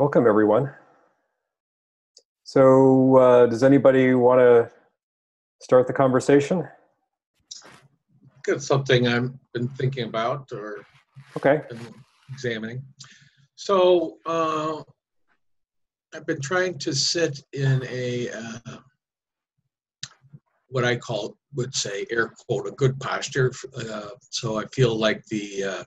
Welcome, everyone. So, uh, does anybody want to start the conversation? Got something I've been thinking about or Okay. examining. So, uh, I've been trying to sit in a uh, what I call, would say, air quote, a good posture. Uh, so I feel like the uh,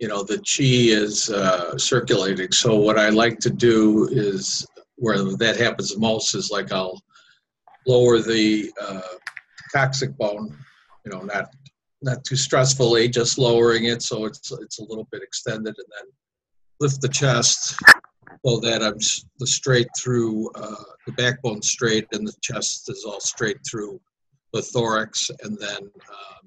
you know the chi is uh, circulating. So what I like to do is where that happens most is like I'll lower the uh, coccyx bone, you know, not not too stressfully, just lowering it so it's it's a little bit extended, and then lift the chest so that I'm the straight through uh, the backbone straight and the chest is all straight through the thorax, and then. Um,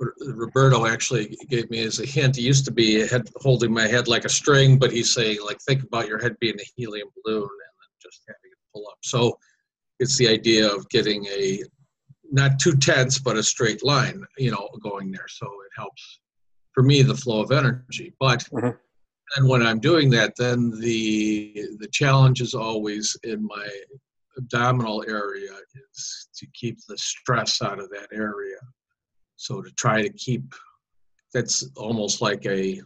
Roberto actually gave me as a hint. He used to be head, holding my head like a string, but he's saying like think about your head being a helium balloon and then just having it pull up. So it's the idea of getting a not too tense but a straight line, you know, going there. So it helps for me the flow of energy. But Mhm. and when I'm doing that, then the the challenge is always in my abdominal area is to keep the stress out of that area. So to try to keep that's almost like a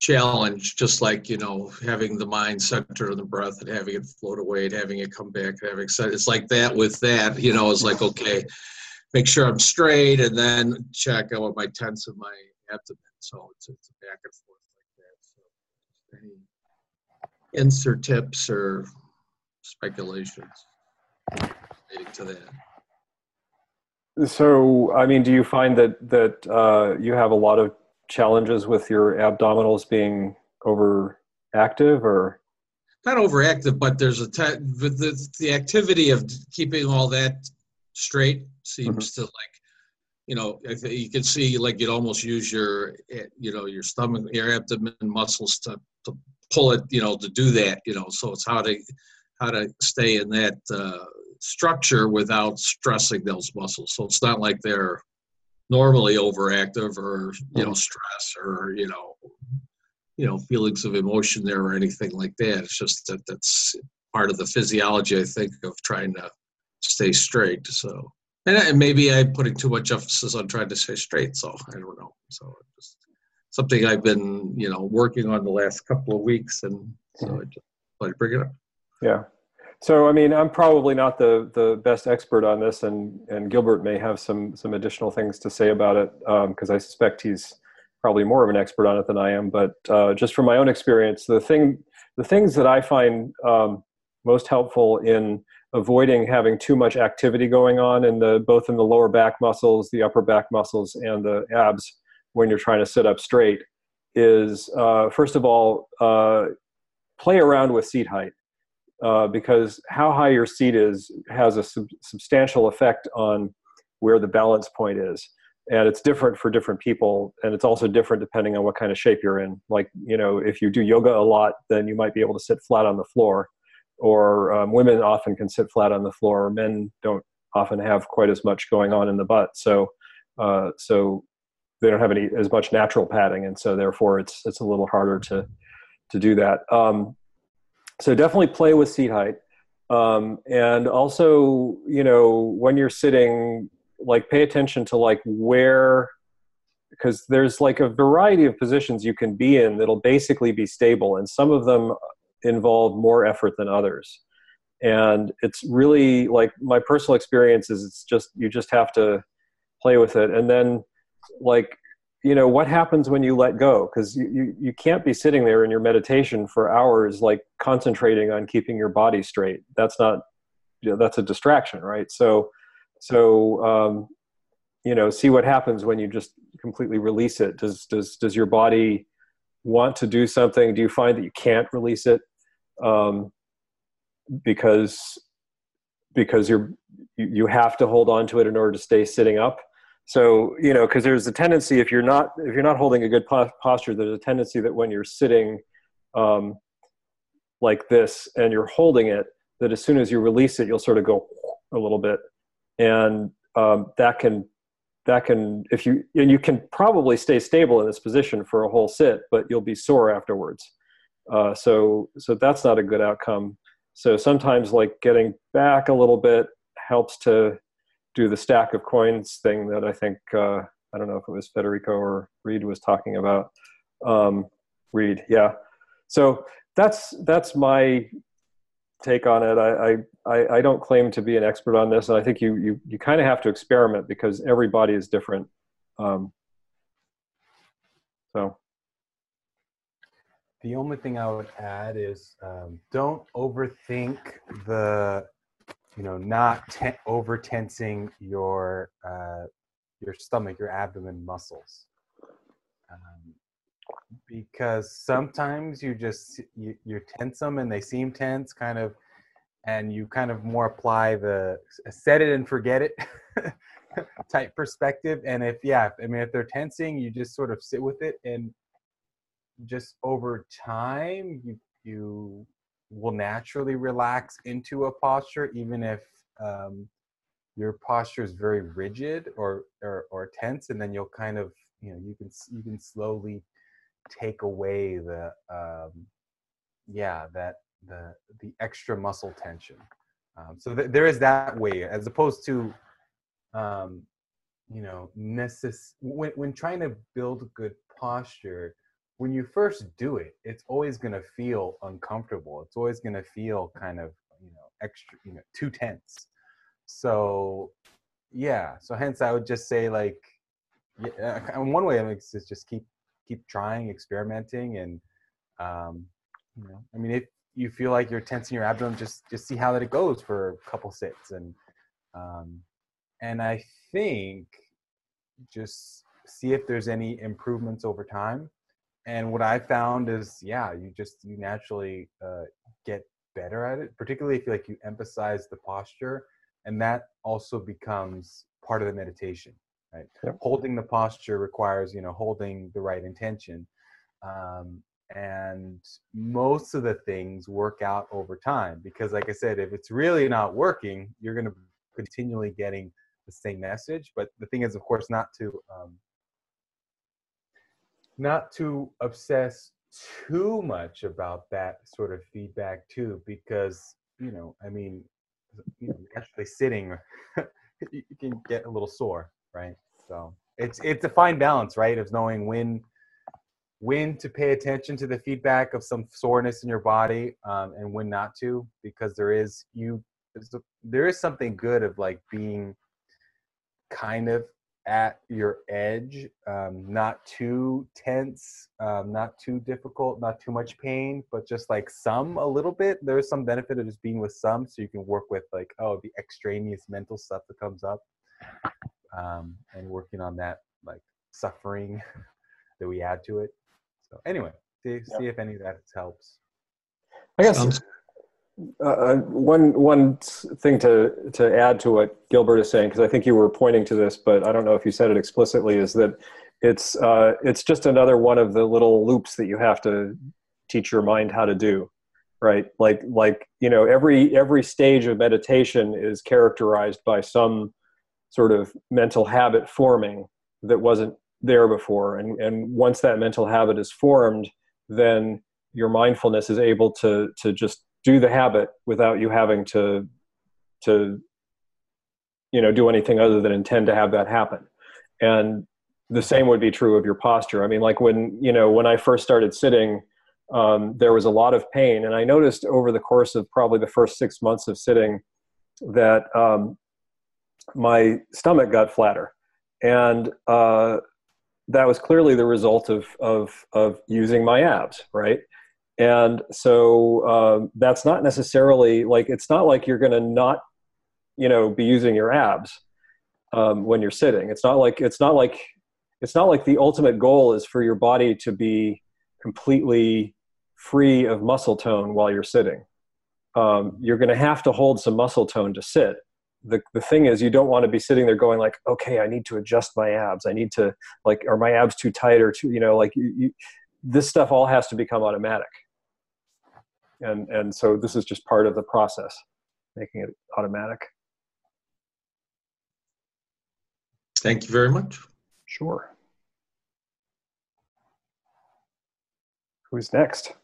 challenge, just like you know having the mind centered on the breath and having it float away and having it come back and having set. It's like that with that. You know, it's like okay, make sure I'm straight and then check out my tense of my abdomen. So it's it's back and forth like that. So any insert tips or speculations relating to that? So, I mean, do you find that that uh, you have a lot of challenges with your abdominals being overactive, or not overactive, but there's a the, the activity of keeping all that straight seems to like, you know, you can see like you'd almost use your, eh, you know, your stomach, your abdomen muscles to to pull it, you know, to do that, you know. So it's how to how to stay in that uh, structure without stressing those muscles. So it's not like they're normally overactive or you know mm-hmm. stress or you know you know feelings of emotion there or anything like that. It's just that that's part of the physiology i think of trying to stay straight so. And, and maybe i'm putting too much emphasis on trying to stay straight so i don't know. So just something i've been you know working on the last couple of weeks and so mm-hmm. i just like bring it up. Yeah. So, I mean, I'm probably not the the best expert on this, and and Gilbert may have some some additional things to say about it because I suspect he's probably more of an expert on it than I am. But uh, just from my own experience, the thing the things that I find um, most helpful in avoiding having too much activity going on in the both in the lower back muscles, the upper back muscles, and the abs when you're trying to sit up straight is uh, first of all uh, play around with seat height uh, because how high your seat is has a sub- substantial effect on where the balance point is. And it's different for different people and it's also different depending on what kind of shape you're in. Like you know if you do yoga a lot then you might be able to sit flat on the floor or um, women often can sit flat on the floor. Men don't often have quite as much going on in the butt. So uh, so they don't have any as much natural padding and so therefore it's it's a little harder to to do that. Um, so definitely play with seat height. Um, and also you know when you're sitting like pay attention to like where because there's like a variety of positions you can be in that'll basically be stable and some of them involve more effort than others. And it's really like my personal experience is it's just you just have to play with it. And then like you know what happens when you let go? Because you, you, you can't be sitting there in your meditation for hours like concentrating on keeping your body straight. That's not you know, that's a distraction right? So so um, you know see what happens when you just completely release it. Does does does your body want to do something? Do you find that you can't release it? Um, because because you're you, you have to hold on to it in order to stay sitting up so you know because there's a tendency if you're not if you're not holding a good posture there's a tendency that when you're sitting um, like this and you're holding it that as soon as you release it you'll sort of go a little bit. And um, that can that can if you and you can probably stay stable in this position for a whole sit but you'll be sore afterwards. Uh, so so that's not a good outcome. So sometimes like getting back a little bit helps to do the stack of coins thing that i think uh, i don't know if it was federico or reed was talking about um, reed yeah so that's that's my take on it. I, I, I don't claim to be an expert on this, and I think you you, you kind of have to experiment because everybody is different. Um, so. The only thing I would add is um, don't overthink the, you know, not over tensing your uh, your stomach, your abdomen muscles. Um, because sometimes you just you, you tense them and they seem tense kind of and you kind of more apply the set it and forget it type perspective and if yeah i mean if they're tensing you just sort of sit with it and just over time you you will naturally relax into a posture even if um, your posture is very rigid or, or or tense and then you'll kind of you know you can you can slowly take away the um, yeah that the the extra muscle tension. Um, so th- there is that way as opposed to um, you know necess- when, when trying to build good posture when you first do it it's always going to feel uncomfortable. It's always going to feel kind of you know extra you know too tense. So yeah so hence i would just say like yeah, one way is just keep keep trying, experimenting, and um, you know, I mean, if you feel like you're tensing your abdomen, just just see how that it goes for a couple sits, and um, and I think just see if there's any improvements over time. And what I found is, yeah, you just you naturally uh, get better at it, particularly if you like you emphasize the posture, and that also becomes part of the meditation right yep. holding the posture requires you know holding the right intention um, and most of the things work out over time because like i said if it's really not working you're going to continually getting the same message but the thing is of course not to um, not to obsess too much about that sort of feedback too because you know i mean you know, actually sitting you can get a little sore right? So it's it's a fine balance, right? Of knowing when when to pay attention to the feedback of some soreness in your body um, and when not to, because there is you there is something good of like being kind of at your edge, um, not too tense, um, not too difficult, not too much pain, but just like some a little bit. There's some benefit of just being with some, so you can work with like oh the extraneous mental stuff that comes up um, and working on that like suffering that we add to it. So anyway, see, see if any of that helps. I guess uh, uh, one one thing to to add to what Gilbert is saying, because I think you were pointing to this, but I don't know if you said it explicitly, is that it's uh, it's just another one of the little loops that you have to teach your mind how to do right? Like like you know every every stage of meditation is characterized by some sort of mental habit forming that wasn't there before. And and once that mental habit is formed then your mindfulness is able to to just do the habit without you having to to you know do anything other than intend to have that happen. And the same would be true of your posture. I mean like when you know when i first started sitting um, there was a lot of pain. And i noticed over the course of probably the first six months of sitting that um, my stomach got flatter, and uh, that was clearly the result of of of using my abs, right? And so um, that's not necessarily like it's not like you're going to not, you know, be using your abs um, when you're sitting. It's not like it's not like it's not like the ultimate goal is for your body to be completely free of muscle tone while you're sitting. Um, you're going to have to hold some muscle tone to sit the, the thing is you don't want to be sitting there going like okay i need to adjust my abs i need to like are my abs too tight or too you know like you, you, this stuff all has to become automatic and and so this is just part of the process making it automatic Thank you very much. Sure. Who's next?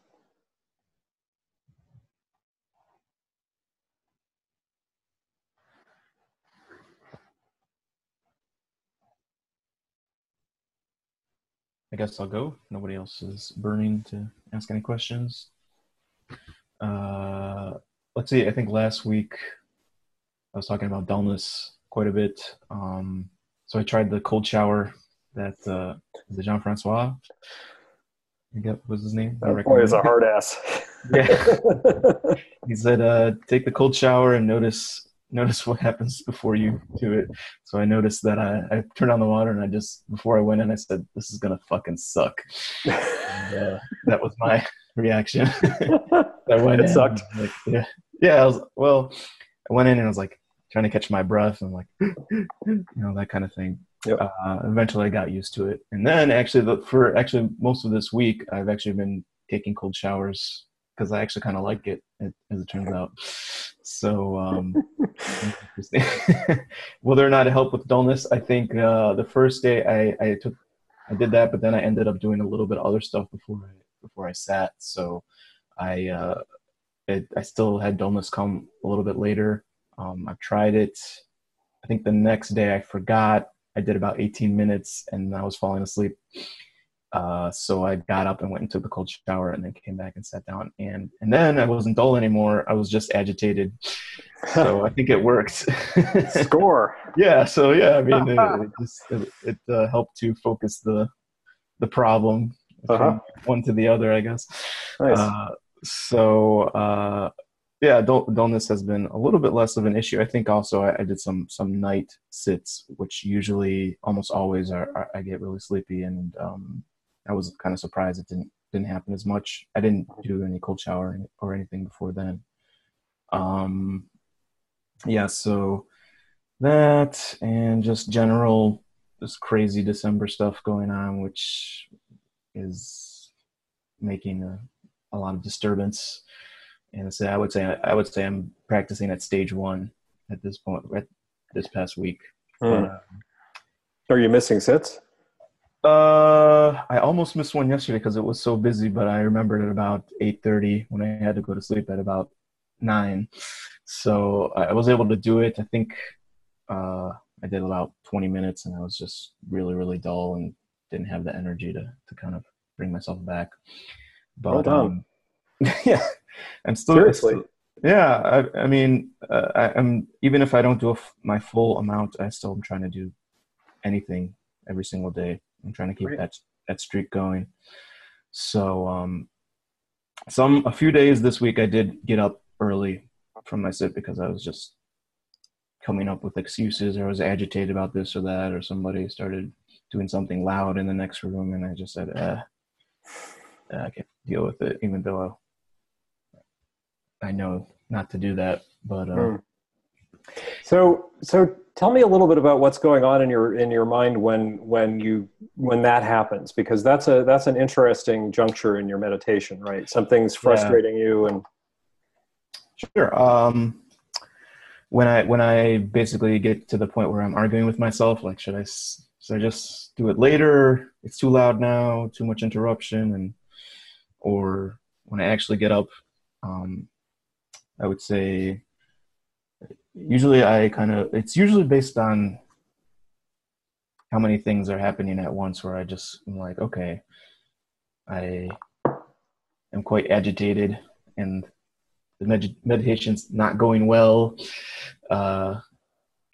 I guess I'll go. Nobody else is burning to ask any questions. Uh, let's see. I think last week I was talking about dullness quite a bit. Um, so I tried the cold shower that uh, the Jean Francois. I get was his name. That boy is a hard ass. Yeah. he said, uh, "Take the cold shower and notice notice what happens before you do it." So I noticed that I, I turned on the water and I just before I went in, I said, "This is gonna fucking suck." And, uh, that was my reaction. I went It in, sucked. like, yeah, yeah. I was well. I went in and I was like trying to catch my breath and like, you know, that kind of thing. Yep. Uh, eventually, I got used to it, and then actually, the, for actually most of this week, I've actually been taking cold showers because I actually kind of like it, it, as it turns out. So, um, whether or not it helped with dullness, I think uh, the first day I, I took, I did that, but then I ended up doing a little bit of other stuff before I before I sat. So, I uh, it, I still had dullness come a little bit later. Um, I've tried it. I think the next day I forgot. I did about 18 minutes and I was falling asleep. Uh, so I got up and went and took the cold shower and then came back and sat down. And and then I wasn't dull anymore. I was just agitated. So I think it worked. Score. yeah. So yeah, I mean, it, it just it, it uh, helped to focus the the problem Uh-huh. one to the other, I guess. Nice. Uh, so uh, yeah, dull- dullness has been a little bit less of an issue. I think also I, I did some some night sits, which usually almost always are, are I get really sleepy, and um, I was kind of surprised it didn't didn't happen as much. I didn't do any cold shower or anything before then. Um, yeah, so that and just general this crazy December stuff going on, which is making a, a lot of disturbance. And so I would say I would say I'm practicing at stage one at this point, at this past week. But, Are you missing sets? uh, I almost missed one yesterday because it was so busy, but I remembered at about 8:30 when I had to go to sleep at about nine. So I was able to do it. I think uh, I did about 20 minutes, and I was just really, really dull and didn't have the energy to to kind of bring myself back. But Well um, yeah, I'm still Seriously. yeah, I, I mean, uh, I, I'm even if I don't do a f- my full amount, I still am trying to do anything every single day. I'm trying to keep Great. that that streak going. So, um, some a few days this week, I did get up early from my sit because I was just coming up with excuses, or I was agitated about this or that, or somebody started doing something loud in the next room, and I just said, eh, I can't deal with it, even though I know not to do that. But uh, Hmm. So, so tell me a little bit about what's going on in your in your mind when when you when that happens, because that's a that's an interesting juncture in your meditation, right? Something's frustrating you, and Sure. Um, when I when I basically get to the point where I'm arguing with myself, like should I s- should I just do it later? It's too loud now, too much interruption, and or when I actually get up, um, I would say usually I kind of it's usually based on how many things are happening at once. Where I just am like, okay, I am quite agitated and the med- meditation's not going well uh,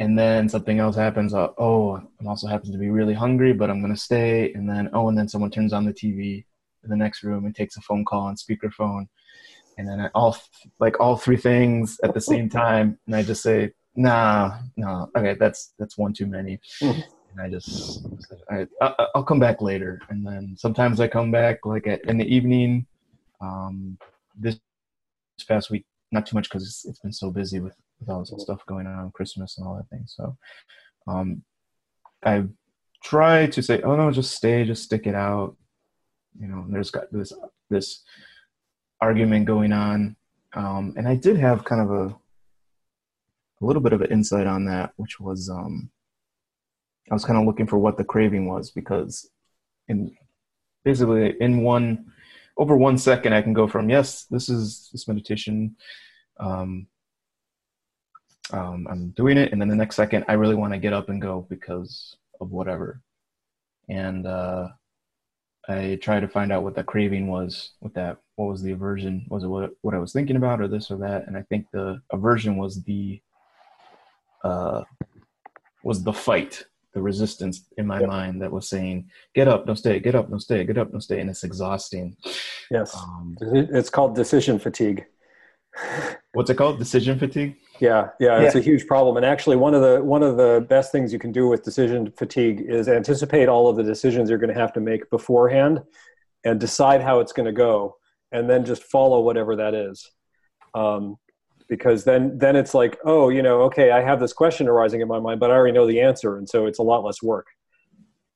and then something else happens uh, oh i'm also happens to be really hungry but i'm going to stay. And then oh and then someone turns on the tv in the next room and takes a phone call on speakerphone. And then I, all like all three things at the same time. And i just say nah no. Okay that's that's one too many. Mhm. and i just I, I, i'll come back later. And then sometimes i come back like at, in the evening um, this this past week not too much because it's, it's been so busy with, with all this stuff going on christmas and all that thing. So um i try to say oh no just stay just stick it out. You know there's got this this argument going on. Um and i did have kind of a a little bit of an insight on that which was um I was kind of looking for what the craving was because in basically in one over one second I can go from yes this is this meditation um, um, I'm doing it and then the next second I really want to get up and go because of whatever and uh, I tried to find out what that craving was with that what was the aversion was it what, what I was thinking about or this or that and I think the aversion was the uh, was the fight the resistance in my Yep. mind that was saying, "Get up, don't stay. Get up, don't stay. Get up, don't stay," and it's exhausting. Yes. Um, It's called decision fatigue. what's it called? Decision fatigue. Yeah, yeah, it's a huge problem. And actually, one of the one of the best things you can do with decision fatigue is anticipate all of the decisions you're going to have to make beforehand, and decide how it's going to go, and then just follow whatever that is. Um, because then then it's like, oh, you know, okay, I have this question arising in my mind, but I already know the answer, and so it's a lot less work.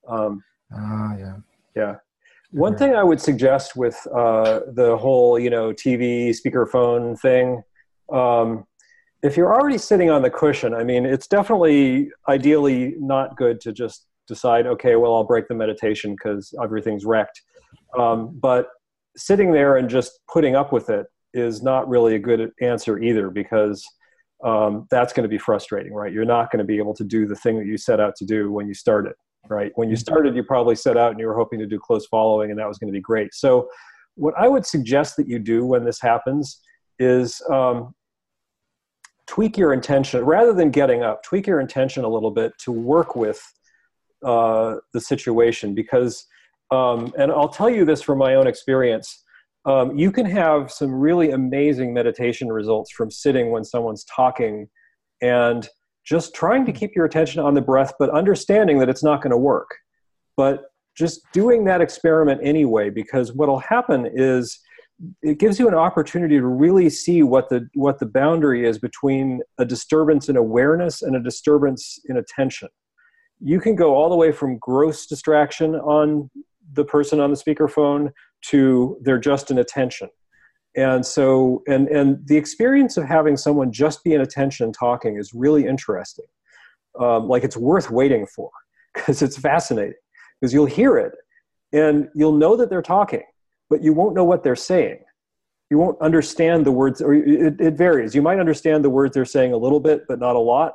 Um, Ah, yeah. yeah. One Okay. thing I would suggest with uh, the whole, you know, TV speakerphone thing, um, if you're already sitting on the cushion, I mean, it's definitely ideally not good to just decide, okay, well, I'll break the meditation because everything's wrecked. Um, but sitting there and just putting up with it is not really a good answer either because um, that's going to be frustrating, right? You're not going to be able to do the thing that you set out to do when you started right? When you started, you probably set out and you were hoping to do close following, and that was going to be great. So, what I would suggest that you do when this happens is um, tweak your intention rather than getting up. Tweak your intention a little bit to work with uh, the situation because, um, and I'll tell you this from my own experience. Um, you can have some really amazing meditation results from sitting when someone's talking and just trying to keep your attention on the breath, but understanding that it's not going to work. But just doing that experiment anyway, because what'll happen is it gives you an opportunity to really see what the what the boundary is between a disturbance in awareness and a disturbance in attention. You can go all the way from gross distraction on the person on the speakerphone to they're just in attention. And so and and the experience of having someone just be in attention talking is really interesting. Um, like it's worth waiting for because it's fascinating because you'll hear it and you'll know that they're talking but you won't know what they're saying you won't understand the words or it, it varies you might understand the words they're saying a little bit but not a lot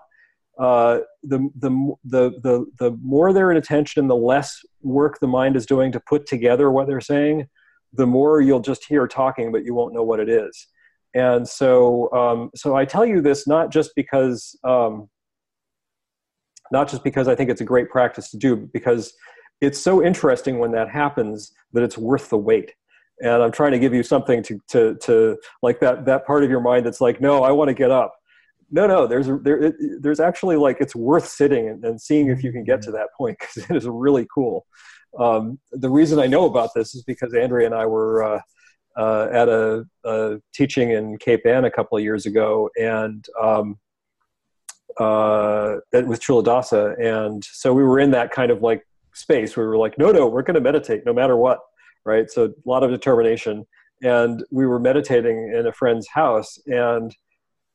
uh, the, the, the, the, the more they're in attention and the less work the mind is doing to put together what they're saying the more you'll just hear talking, but you won't know what it is. And so, um, so I tell you this not just because, um, not just because I think it's a great practice to do, but because it's so interesting when that happens that it's worth the wait. And I'm trying to give you something to, to, to like that, that part of your mind that's like, no, I want to get up. No, no, there's, there, it, there's actually like, it's worth sitting and, and seeing if you can get to that point because it is really cool. Um, the reason I know about this is because Andrea and I were uh, uh, at a, a, teaching in Cape Ann a couple of years ago, and um, uh, with Culadasa, and so we were in that kind of like space where we were like, no, no, we're going to meditate no matter what, right? So a lot of determination, and we were meditating in a friend's house, and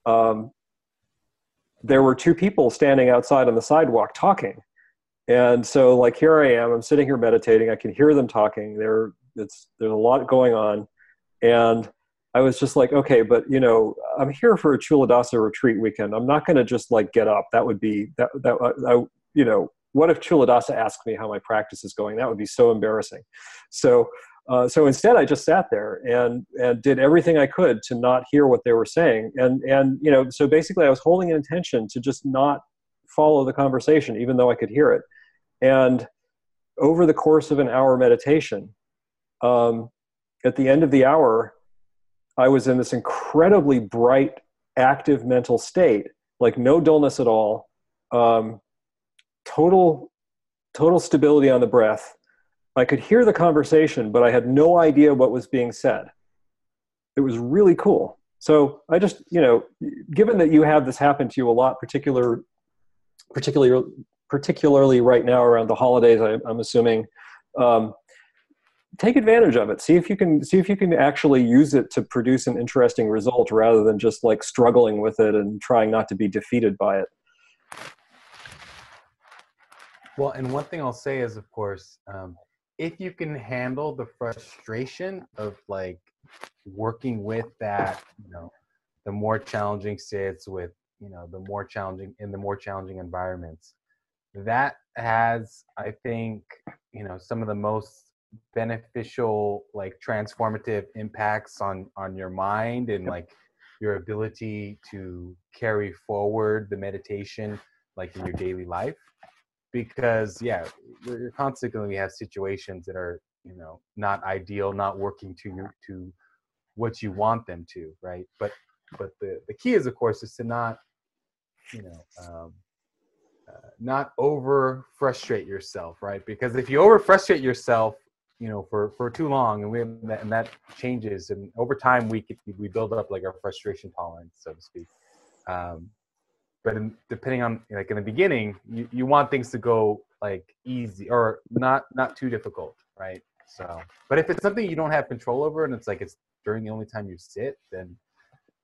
um, there were two people standing outside on the sidewalk talking. And so like here i am i'm sitting here meditating i can hear them talking there it's there's a lot going on. And i was just like okay but you know i'm here for a culadasa retreat weekend. I'm not going to just like get up. That would be that that I, you know what if culadasa asked me how my practice is going? That would be so embarrassing. So uh, so instead i just sat there and and did everything i could to not hear what they were saying. And and you know so basically i was holding an intention to just not follow the conversation even though i could hear it. And over the course of an hour meditation, um, at the end of the hour, I was in this incredibly bright, active mental state, like no dullness at all, um, total, total stability on the breath. I could hear the conversation, but I had no idea what was being said. It was really cool. So I just, you know, given that you have this happen to you a lot, particular, particularly particularly right now around the holidays I, am assuming um, take advantage of it see if you can see if you can actually use it to produce an interesting result rather than just like struggling with it and trying not to be defeated by it Well, and one thing I'll say is, of course, um, if you can handle the frustration of like working with that, you know, the more challenging sits with, you know, the more challenging in the more challenging environments, that has, I think, you know, some of the most beneficial, like transformative impacts on on your mind and like your ability to carry forward the meditation like in your daily life because yeah you're, constantly to have situations that are you know not ideal not working to to what you want them to right? But but the the key is of course is to not you know um, uh, not over frustrate yourself right? Because if you over frustrate yourself you know for for too long and we and that changes and over time we we build up like our frustration tolerance so to speak. Um, but in, depending on like in the beginning you, you want things to go like easy or not not too difficult right? So but if it's something you don't have control over and it's like it's during the only time you sit then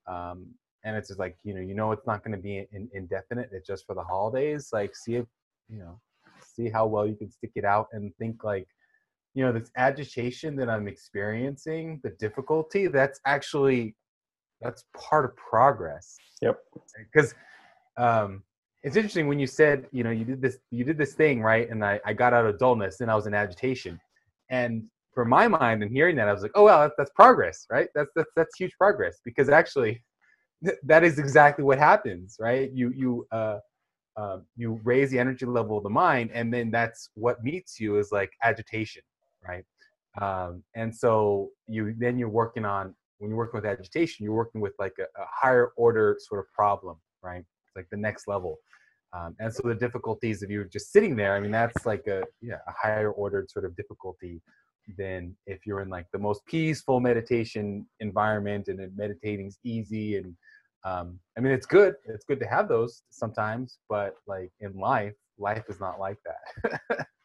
um and it's just like you know you know it's not going to be in, indefinite it's just for the holidays like see if you know see how well you can stick it out and think like you know this agitation that i'm experiencing the difficulty that's actually that's part of progress. Yep. because um, it's interesting when you said you know you did this you did this thing right? And I, I got out of dullness and i was in agitation. And for my mind and hearing that i was like oh well that's, that's progress right? That's that's that's huge progress. Because actually th- that is exactly what happens right? You you uh, uh, you raise the energy level of the mind and then that's what meets you is like agitation right? Um, and so you then you're working on when you're working with agitation you're working with like a, a higher order sort of problem right it's like the next level. Um, and so the difficulties of you just sitting there i mean that's like a yeah a higher ordered sort of difficulty than if you're in like the most peaceful meditation environment and meditating's easy and um, i mean it's good it's good to have those sometimes but like in life life is not like that.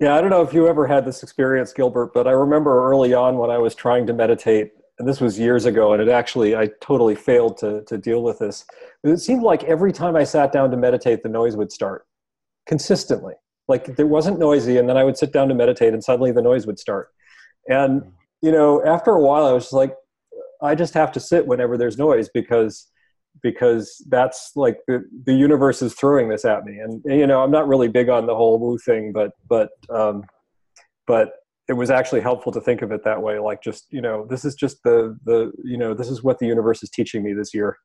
Yeah, I don't know if you ever had this experience, Gilbert, but I remember early on when I was trying to meditate, and this was years ago, and it actually, I totally failed to, to deal with this. It seemed like every time I sat down to meditate, the noise would start consistently. Like there wasn't noisy, and then I would sit down to meditate, and suddenly the noise would start. And, you know, after a while, I was like, I just have to sit whenever there's noise because because that's like the, the universe is throwing this at me and you know i'm not really big on the whole woo thing but but um but it was actually helpful to think of it that way like just you know this is just the the you know this is what the universe is teaching me this year.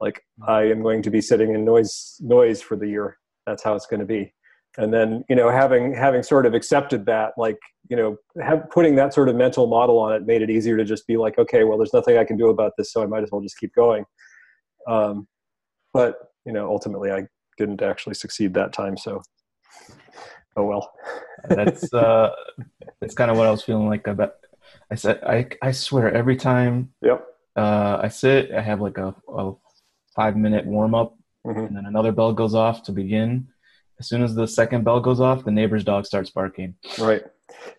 Like i am going to be sitting in noise noise for the year. That's how it's going to be. And then you know having having sort of accepted that like you know have putting that sort of mental model on it made it easier to just be like okay well there's nothing i can do about this so i might as well just keep going. Um, but you know, ultimately, I didn't actually succeed that time. So, oh well. that's uh, that's kind of what I was feeling like about. I said, I I swear, every time. Yep. Uh, I sit. I have like a, a five minute warm up, Mhm. and then another bell goes off to begin. As soon as the second bell goes off, the neighbor's dog starts barking. Right.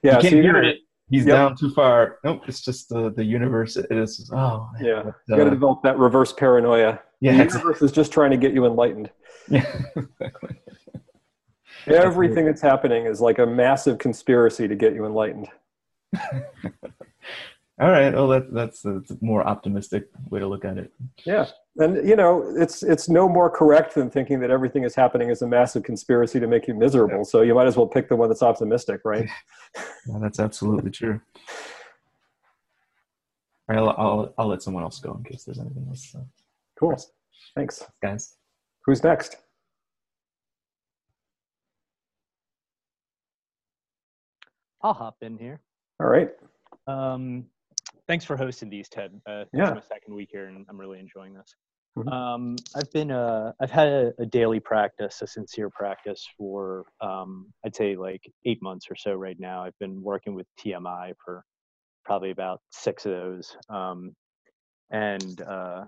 Yeah. you can't you hear it. He's Yep. down too far. Nope, it's just the the universe. It is. Oh. Yeah. But, You got to uh, develop that reverse paranoia. yeah. the universe is just trying to get you enlightened. yeah. exactly. Everything that's happening is like a massive conspiracy to get you enlightened. All right. Well, that, that's a more optimistic way to look at it. Yeah. And you know, it's it's no more correct than thinking that everything is happening as a massive conspiracy to make you miserable. So you might as well pick the one that's optimistic, right? Well, that's absolutely true. All right, I'll, I'll, I'll let someone else go in case there's anything else, uh, Cool. Thanks. guys. Who's next? I'll hop in here. All right. Um, thanks for hosting these, Ted. Uh, Yeah. My second week here, and I'm really enjoying this. Mhm. Um, I've been uh, I've had a, a daily practice, a sincere practice for um, I'd say like eight months or so right now. I've been working with TMI for probably about six of those, um, and uh,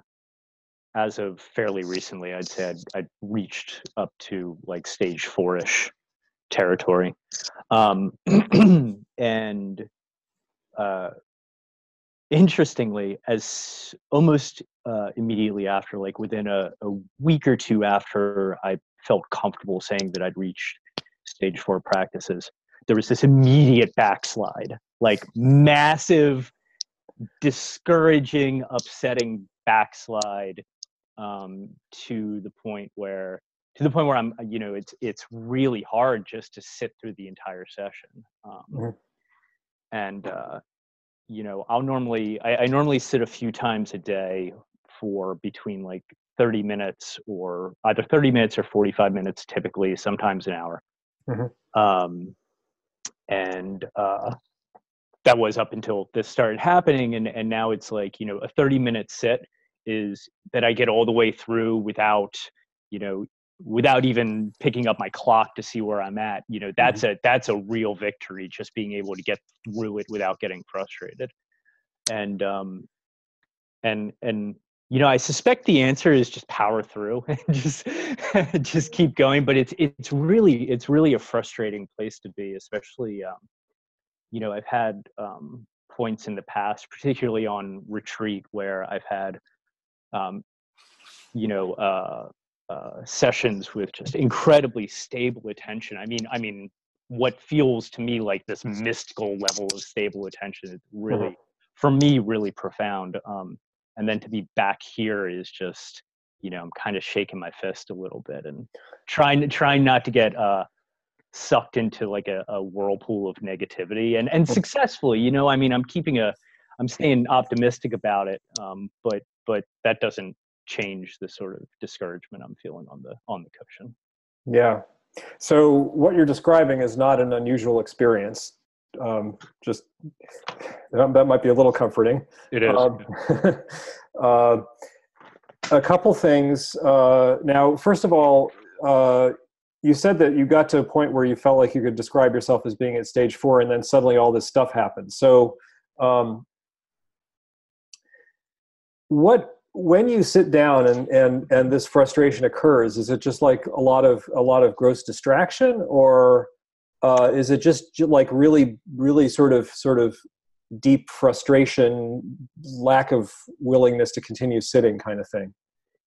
as of fairly recently, I'd say I'd, I'd reached up to like stage four-ish territory, um, and uh, interestingly, as almost uh, immediately after, like within a, a week or two after I felt comfortable saying that I'd reached stage four practices, there was this immediate backslide, like massive, discouraging, upsetting backslide um, to the point where to the point where I'm, you know, it's it's really hard just to sit through the entire session. Um, Mhm. And uh, you know, I'll normally I, I normally sit a few times a day for between like 30 minutes or either 30 minutes or 45 minutes, typically, sometimes an hour. Mhm. Um, and uh, that was up until this started happening, and and now it's like you know a 30 minute sit is that I get all the way through without you know without even picking up my clock to see where I'm at. You know that's a that's a real victory just being able to get through it without getting frustrated. And um and and you know I suspect the answer is just power through and just just keep going. But it's it's really it's really a frustrating place to be, especially um, you know I've had um, points in the past, particularly on retreat, where I've had um, you know uh, uh, sessions with just incredibly stable attention. I mean, I mean, what feels to me like this mystical level of stable attention is really, for me, really profound. Um, and then to be back here is just, you know, I'm kind of shaking my fist a little bit and trying trying not to get uh, sucked into like a, a whirlpool of negativity and and successfully. You know, I mean, I'm keeping a, I'm staying optimistic about it, um, but but that doesn't change the sort of discouragement I'm feeling on the on the cushion. Yeah. So what you're describing is not an unusual experience. Um, just that, might be a little comforting. It is. Um, uh, a couple things. Uh, now, first of all, uh, you said that you got to a point where you felt like you could describe yourself as being at stage four, and then suddenly all this stuff happened. So, um, what when you sit down and and and this frustration occurs, is it just like a lot of a lot of gross distraction, or uh, is it just like really really sort of sort of deep frustration, lack of willingness to continue sitting, kind of thing?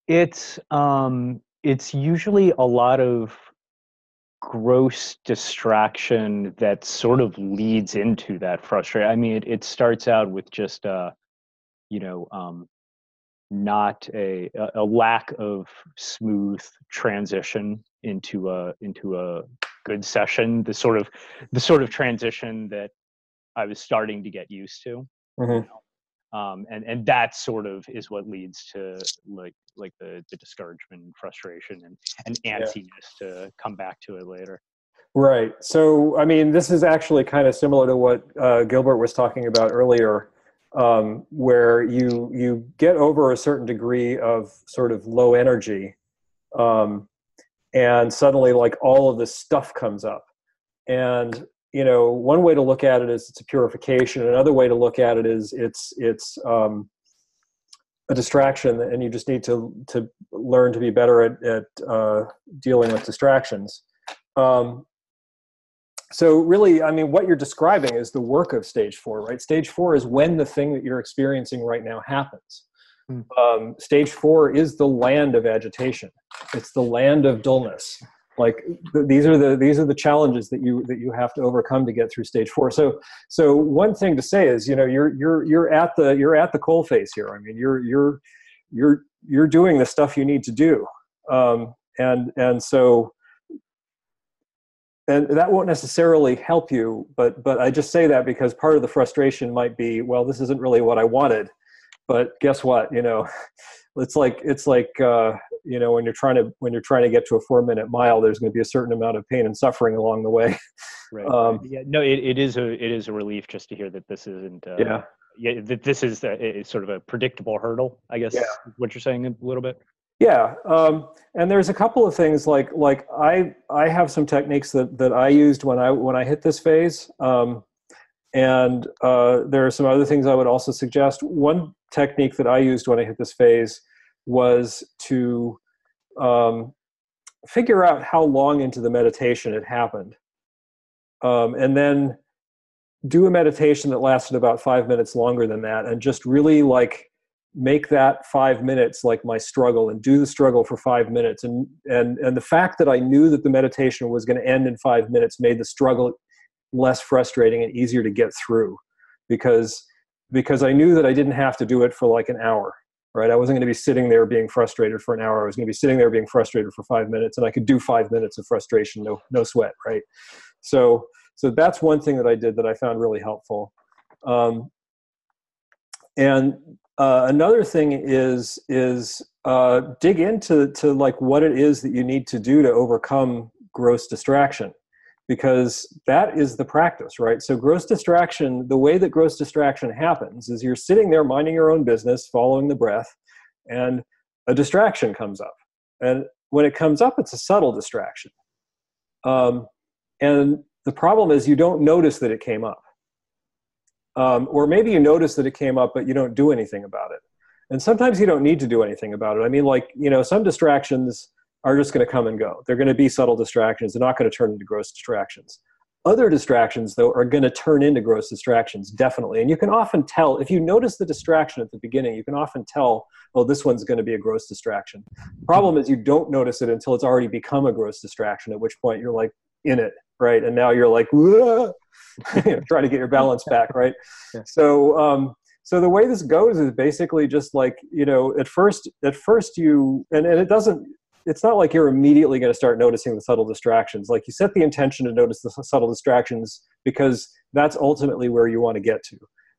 It's um, it's usually a lot of gross distraction that sort of leads into that frustration. I mean, it, it starts out with just uh, you know, um, not a a lack of smooth transition into a into a good session. The sort of the sort of transition that I was starting to get used to. Mhm. Um, and and that sort of is what leads to like like the, the discouragement and frustration and, and antsiness to come back to it later. Right. So, I mean, this is actually kind of similar to what uh, Gilbert was talking about earlier, um, where you you get over a certain degree of sort of low energy, um, and suddenly, like all of this stuff comes up, and you know, one way to look at it is it's a purification. Another way to look at it is it's it's um, a distraction, and you just need to to learn to be better at at uh, dealing with distractions. Um, so really i mean what you're describing is the work of stage four right? Stage four is when the thing that you're experiencing right now happens. Hmm. um, stage four is the land of agitation. It's the land of dullness. Like th- these are the these are the challenges that you that you have to overcome to get through stage four. So so one thing to say is you know you're you're you're at the you're at the coal face here. I mean you're you're you're you're doing the stuff you need to do. Um, and and so and that won't necessarily help you but but i just say that because part of the frustration might be well this isn't really what i wanted but guess what you know it's like it's like uh, you know when you're trying to when you're trying to get to a four minute mile there's going to be a certain amount of pain and suffering along the way Right. Um, yeah. No, it, it is a it is a relief just to hear that this isn't. Uh, yeah Yeah. That this is a, it's sort of a predictable hurdle. I guess. Yeah. What you're saying a little bit. Yeah um, and there's a couple of things like like i i have some techniques that that i used when i when i hit this phase um, and uh, there are some other things i would also suggest. One technique that i used when i hit this phase was to um, figure out how long into the meditation it happened. Um, and then do a meditation that lasted about five minutes longer than that and just really like make that five minutes like my struggle and do the struggle for five minutes. And and and the fact that i knew that the meditation was going to end in five minutes made the struggle less frustrating and easier to get through because because i knew that i didn't have to do it for like an hour right? I wasn't going to be sitting there being frustrated for an hour. I was going to be sitting there being frustrated for five minutes and i could do five minutes of frustration no no sweat right? So so that's one thing that i did that i found really helpful. Um, and uh, another thing is is uh, dig into to like what it is that you need to do to overcome gross distraction because that is the practice right? So gross distraction the way that gross distraction happens is you're sitting there minding your own business following the breath and a distraction comes up. And when it comes up it's a subtle distraction. Um, and the problem is you don't notice that it came up um, or maybe you notice that it came up, but you don't do anything about it. And sometimes you don't need to do anything about it. I mean, like, you know, some distractions are just going to come and go. They're going to be subtle distractions. They're not going to turn into gross distractions. Other distractions, though, are going to turn into gross distractions, definitely. And you can often tell, if you notice the distraction at the beginning, you can often tell, oh, this one's going to be a gross distraction. Problem is, you don't notice it until it's already become a gross distraction, at which point you're like in it, right? And now you're like, trying to get your balance back, right? Yeah. So, um, so the way this goes is basically just like you know, at first, at first you, and, and it doesn't. It's not like you're immediately going to start noticing the subtle distractions. Like you set the intention to notice the subtle distractions because that's ultimately where you want to get to.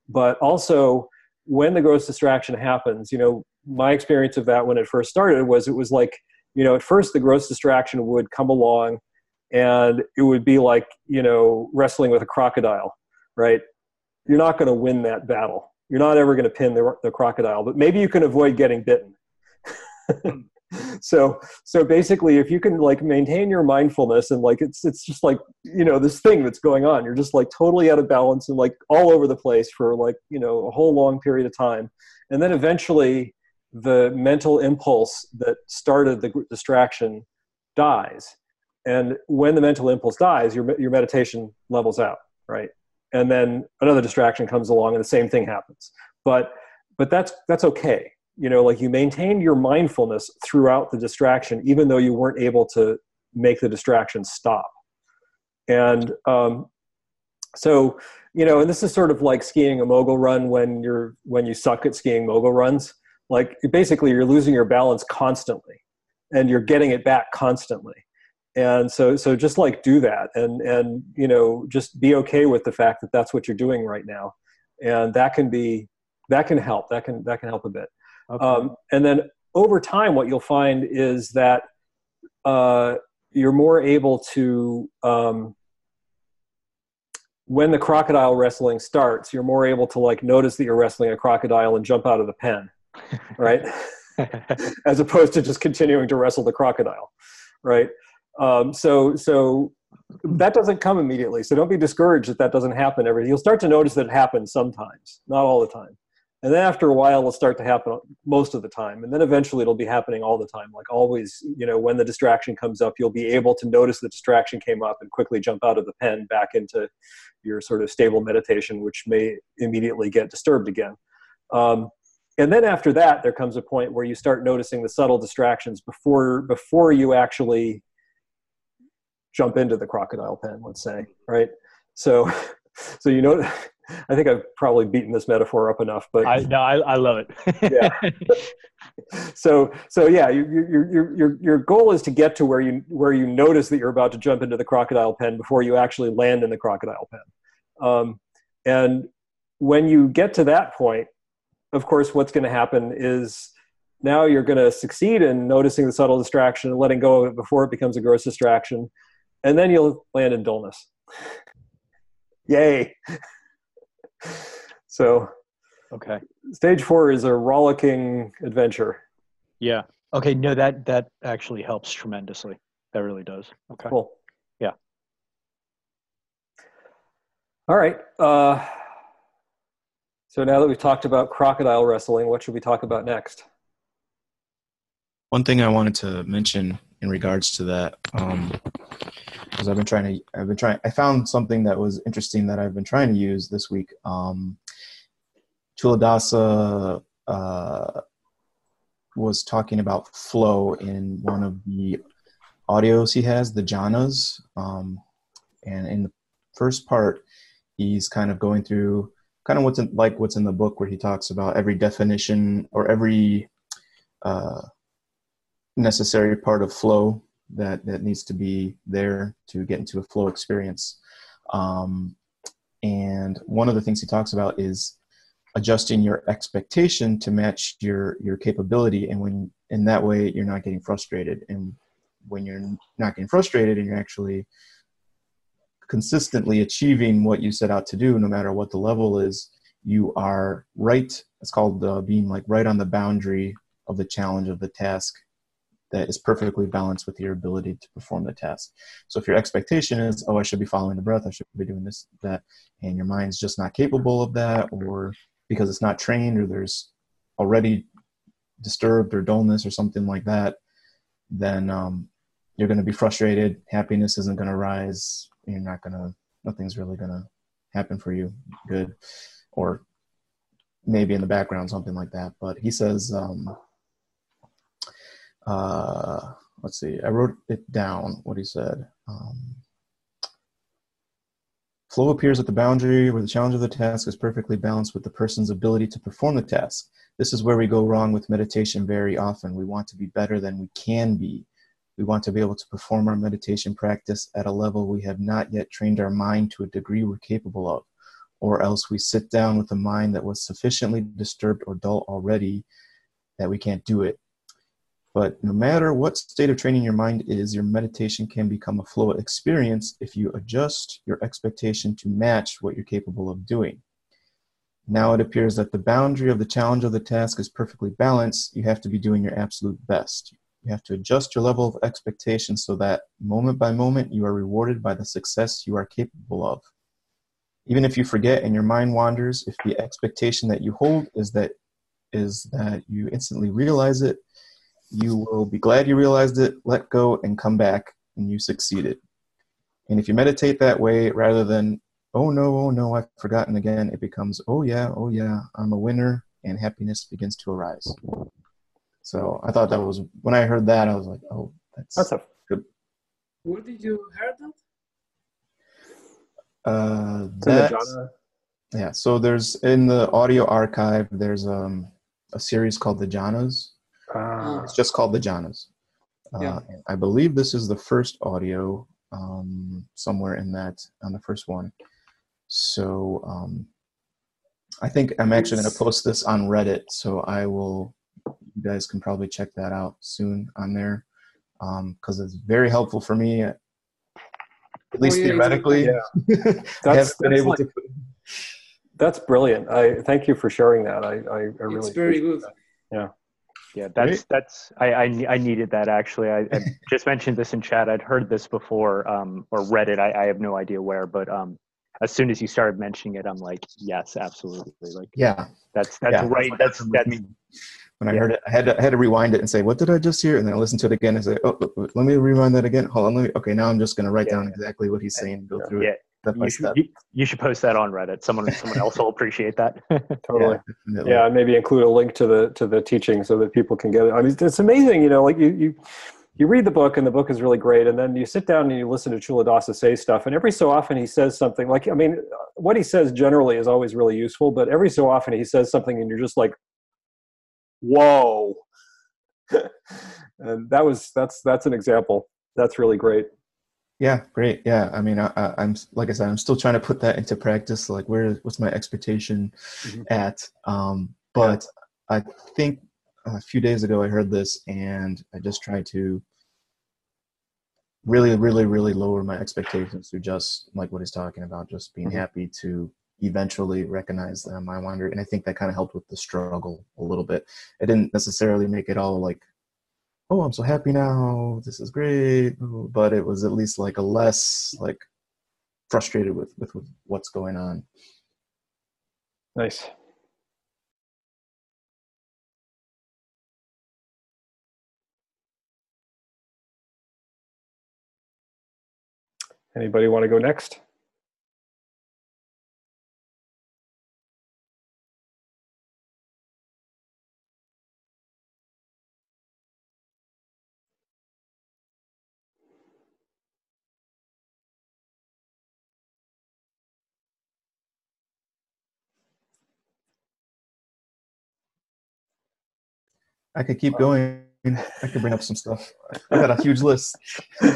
But also, when the gross distraction happens, you know, my experience of that when it first started was it was like, you know, at first the gross distraction would come along and it would be like you know wrestling with a crocodile right? You're not going to win that battle. You're not ever going to pin the, the crocodile but maybe you can avoid getting bitten. So so basically if you can like maintain your mindfulness and like it's it's just like you know this thing that's going on you're just like totally out of balance and like all over the place for like you know a whole long period of time. And then eventually the mental impulse that started the distraction dies and when the mental impulse dies your, your meditation levels out right? And then another distraction comes along and the same thing happens. But but that's that's okay. You know like you maintain your mindfulness throughout the distraction even though you weren't able to make the distraction stop. And um, so you know and this is sort of like skiing a mogul run when you're when you suck at skiing mogul runs. Like basically you're losing your balance constantly and you're getting it back constantly and so so just like do that and and you know just be okay with the fact that that's what you're doing right now. And that can be that can help that can that can help a bit. Okay. um, and then over time what you'll find is that uh, you're more able to um, when the crocodile wrestling starts you're more able to like notice that you're wrestling a crocodile and jump out of the pen right? As opposed to just continuing to wrestle the crocodile right um, so so that doesn't come immediately. So don't be discouraged that that doesn't happen every. You'll start to notice that it happens sometimes, not all the time. And then after a while, it'll start to happen most of the time. And then eventually, it'll be happening all the time. Like always, you know, when the distraction comes up, you'll be able to notice the distraction came up and quickly jump out of the pen back into your sort of stable meditation, which may immediately get disturbed again. Um, and then after that, there comes a point where you start noticing the subtle distractions before before you actually jump into the crocodile pen, let's say, right? So, so you know, I think I've probably beaten this metaphor up enough, but I no, I, I love it. yeah. so, so yeah, your, your your your goal is to get to where you where you notice that you're about to jump into the crocodile pen before you actually land in the crocodile pen. Um, and when you get to that point, of course, what's going to happen is now you're going to succeed in noticing the subtle distraction and letting go of it before it becomes a gross distraction and then you'll land in dullness. Yay. so, okay. Stage four is a rollicking adventure. Yeah. Okay. No, that that actually helps tremendously. That really does. Okay. Cool. Yeah. All right. Uh, so now that we've talked about crocodile wrestling, what should we talk about next? One thing I wanted to mention in regards to that, um, because I've been trying to I've been trying I found something that was interesting that I've been trying to use this week. Um, Culadasa uh, was talking about flow in one of the audios he has, the jhanas. Um, and in the first part, he's kind of going through kind of what's in, like what's in the book where he talks about every definition or every uh, necessary part of flow that that needs to be there to get into a flow experience. Um, and one of the things he talks about is adjusting your expectation to match your your capability, and when in that way you're not getting frustrated. And when you're not getting frustrated and you're actually consistently achieving what you set out to do, no matter what the level is, you are right. It's called uh, being like right on the boundary of the challenge of the task that is perfectly balanced with your ability to perform the task. So if your expectation is, oh, I should be following the breath, I should be doing this, that, and your mind's just not capable of that, or because it's not trained, or there's already disturbed or dullness or something like that, then um, you're going to be frustrated. Happiness isn't going to rise. You're not going to, nothing's really going to happen for you good. Or maybe in the background, something like that. But he says, um, uh, let's see, I wrote it down what he said. Um, flow appears at the boundary where the challenge of the task is perfectly balanced with the person's ability to perform the task. This is where we go wrong with meditation very often. We want to be better than we can be. We want to be able to perform our meditation practice at a level we have not yet trained our mind to a degree we're capable of, or else we sit down with a mind that was sufficiently disturbed or dull already that we can't do it. But no matter what state of training your mind is, your meditation can become a flow experience if you adjust your expectation to match what you're capable of doing. Now it appears that the boundary of the challenge of the task is perfectly balanced. You have to be doing your absolute best. You have to adjust your level of expectation so that moment by moment you are rewarded by the success you are capable of. Even if you forget and your mind wanders, if the expectation that you hold is that is that you instantly realize it, you will be glad you realized it, let go, and come back, and you succeeded. And if you meditate that way, rather than, oh no, oh no, I've forgotten again, it becomes, oh yeah, oh yeah, I'm a winner, and happiness begins to arise. So I thought that was, when I heard that, I was like, oh, that's, That's a good. Where did you hear that? Uh, the that yeah, so there's, in the audio archive, there's um, a series called The Jhanas. Ah, It's just called the Jhanas. Uh, Yeah. and I believe this is the first audio um, somewhere in that on the first one. So um, I think I'm actually going to post this on Reddit. So I will. You guys can probably check that out soon on there because it's very helpful for me. At least Oh, yeah, theoretically, yeah. I haven't That's- been that's able like- to. that's brilliant. I thank you for sharing that. I, I, I really it's very appreciate good. Yeah, that's that's I, I I needed that actually. I, I just mentioned this in chat. I'd heard this before um, or read it. I, I have no idea where, but um, as soon as you started mentioning it, I'm like, yes, absolutely. Like Yeah, that's that's yeah, right. That's with that's when I yeah. heard it. I had to I had to rewind it and say, "What did I just hear?" And then I listened to it again and say, "Oh, let me rewind that again. Hold on, let me. Okay, now I'm just going to write Yeah, down exactly what he's saying and go through yeah. it step by You should, step." you, you should post that on Reddit. Someone someone else will appreciate that. Totally. Yeah. Yeah, maybe include a link to the to the teaching so that people can get it. I mean, it's amazing, you know, like you you you read the book and the book is really great, and then you sit down and you listen to Culadasa say stuff, and every so often he says something like, I mean, what he says generally is always really useful, but every so often he says something and you're just like, whoa, and that was that's that's an example. That's really great. Yeah, great. Yeah, I mean, I, I, I'm like I said, I'm still trying to put that into practice. Like, where what's my expectation Mhm. at? Um, but I think a few days ago I heard this, and I just tried to really, really, really lower my expectations to just like what he's talking about, just being Mhm. happy to eventually recognize that I'm wander. And I think that kind of helped with the struggle a little bit. It didn't necessarily make it all like oh i'm so happy now this is great but it was at least like a less like frustrated with with, with what's going on Nice. Anybody want to go next? I could keep going. I could bring up some stuff. I got a huge list.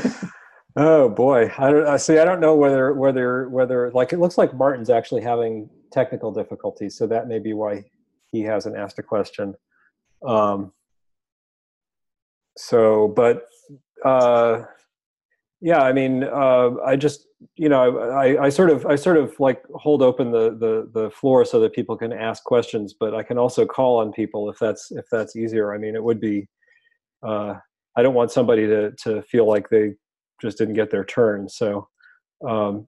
Oh boy, I don't I see. I don't know whether whether whether like it looks like Martin's actually having technical difficulties, so that may be why he hasn't asked a question. Um, so, but uh, yeah, I mean, uh, I just you know, I, I sort of I sort of like hold open the, the the floor so that people can ask questions, but I can also call on people if that's if that's easier. I mean, it would be. Uh, I don't want somebody to to feel like they just didn't get their turn. So, um,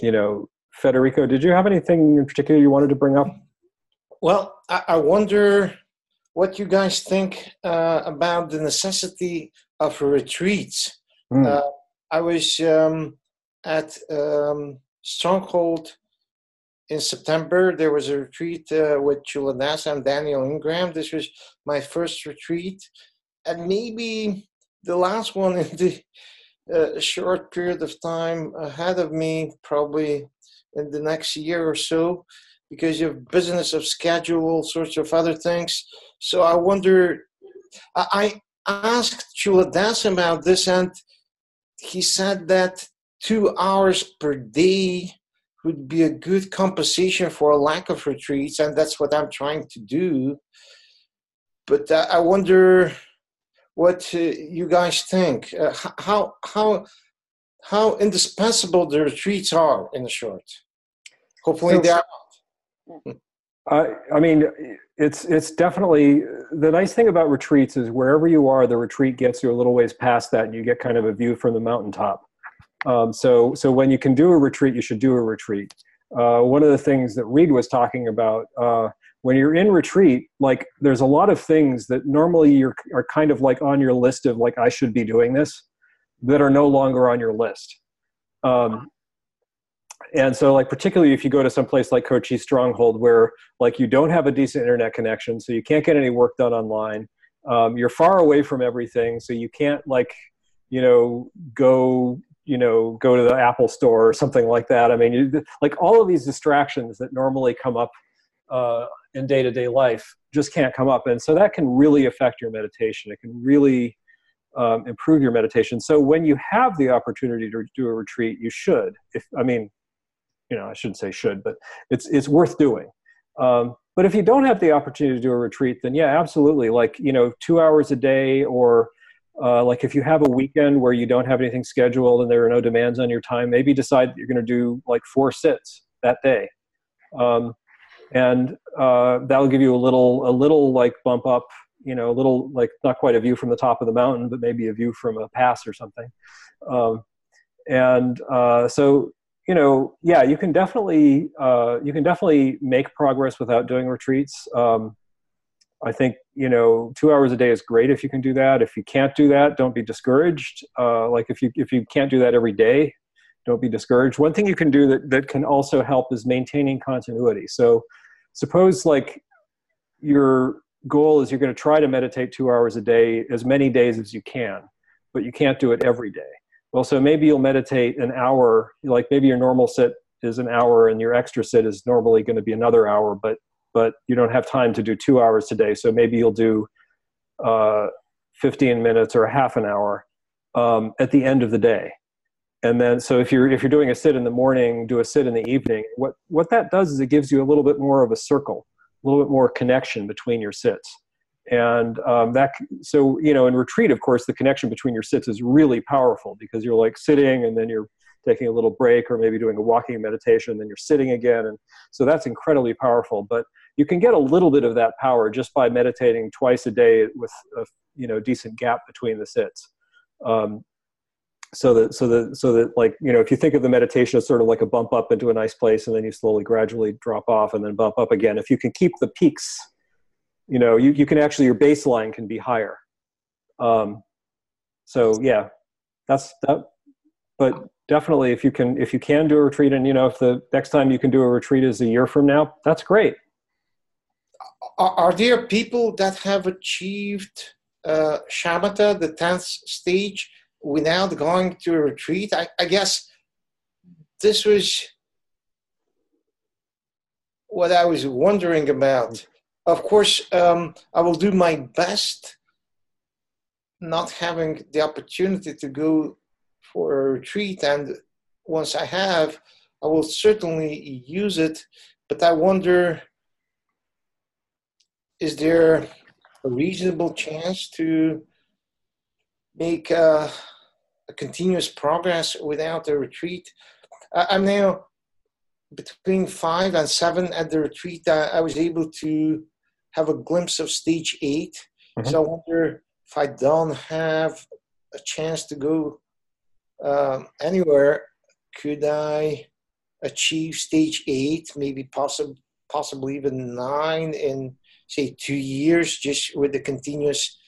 you know, Federico, did you have anything in particular you wanted to bring up? Well, I, I wonder what you guys think uh, about the necessity of retreats. Hmm. Uh, I was um, at um, Stronghold in September. There was a retreat uh, with Culadasa and Daniel Ingram. This was my first retreat, and maybe the last one in the uh, short period of time ahead of me, probably in the next year or so, because you have business of schedule, all sorts of other things. So I wonder. I I asked Culadasa about this, and he said that two hours per day would be a good compensation for a lack of retreats, and that's what I'm trying to do. But uh, I wonder what uh, you guys think. Uh, how how how indispensable the retreats are in the short. Hopefully, So- they are. I, I mean, it's it's definitely the nice thing about retreats is wherever you are, the retreat gets you a little ways past that, and you get kind of a view from the mountaintop. Um, so so when you can do a retreat, you should do a retreat. Uh, one of the things that Reed was talking about uh, when you're in retreat, like there's a lot of things that normally you're are kind of like on your list of like I should be doing this, that are no longer on your list. Um, and so like particularly if you go to some place like Cochise Stronghold where like you don't have a decent internet connection, so you can't get any work done online. Um, you're far away from everything, so you can't like you know go you know go to the Apple store or something like that. I mean, you, like all of these distractions that normally come up uh, in day to day life just can't come up, and so that can really affect your meditation. It can really um, improve your meditation. So when you have the opportunity to do a retreat, you should. If I mean, you know, I shouldn't say should, but it's it's worth doing. Um, but if you don't have the opportunity to do a retreat, then yeah, absolutely. Like you know, two hours a day, or uh, like if you have a weekend where you don't have anything scheduled and there are no demands on your time, maybe decide that you're going to do like four sits that day, um, and uh, that'll give you a little a little like bump up. You know, a little like not quite a view from the top of the mountain, but maybe a view from a pass or something. Um, and uh, so you know, yeah, you can definitely uh, you can definitely make progress without doing retreats. Um, I think you know, two hours a day is great if you can do that. If you can't do that, don't be discouraged. Uh, like if you if you can't do that every day, don't be discouraged. One thing you can do that that can also help is maintaining continuity. So, suppose like your goal is you're going to try to meditate two hours a day as many days as you can, but you can't do it every day. Well, so maybe you'll meditate an hour, like maybe your normal sit is an hour and your extra sit is normally going to be another hour, but but you don't have time to do two hours today. So maybe you'll do uh, 15 minutes or a half an hour um, at the end of the day. And then, so if you're if you're doing a sit in the morning, do a sit in the evening. What what that does is it gives you a little bit more of a circle, a little bit more connection between your sits and um, that so you know in retreat of course the connection between your sits is really powerful because you're like sitting and then you're taking a little break or maybe doing a walking meditation and then you're sitting again. And so that's incredibly powerful. But you can get a little bit of that power just by meditating twice a day with a you know decent gap between the sits. Um, so that so that so that like you know if you think of the meditation as sort of like a bump up into a nice place and then you slowly gradually drop off and then bump up again if you can keep the peaks you know you, you can actually your baseline can be higher um, so yeah that's that but definitely if you can if you can do a retreat and you know if the next time you can do a retreat is a year from now that's great Are, are there people that have achieved uh, shamatha, the tenth stage, without going to a retreat? I, I guess this was what I was wondering about. Of course, um, I will do my best. Not having the opportunity to go for a retreat, and once I have, I will certainly use it. But I wonder, is there a reasonable chance to make uh, a continuous progress without a retreat? I'm now between five and seven at the retreat. I was able to have a glimpse of stage 8 Mhm. So I wonder if I don't have a chance to go um, anywhere, could I achieve stage eight, maybe possible, possibly even nine in say two years, just with the continuous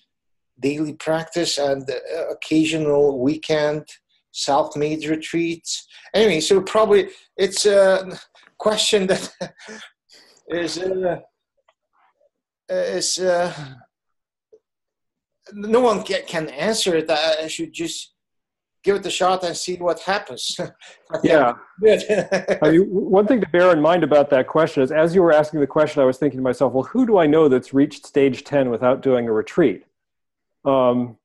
daily practice and uh, occasional weekend self-made retreats. Anyway, so probably it's a question that is uh, is uh, no one can, can answer it. I should just give it a shot and see what happens. Yeah. I mean, one thing to bear in mind about that question is, as you were asking the question, I was thinking to myself, well, who do I know that's reached stage 10 without doing a retreat? Um,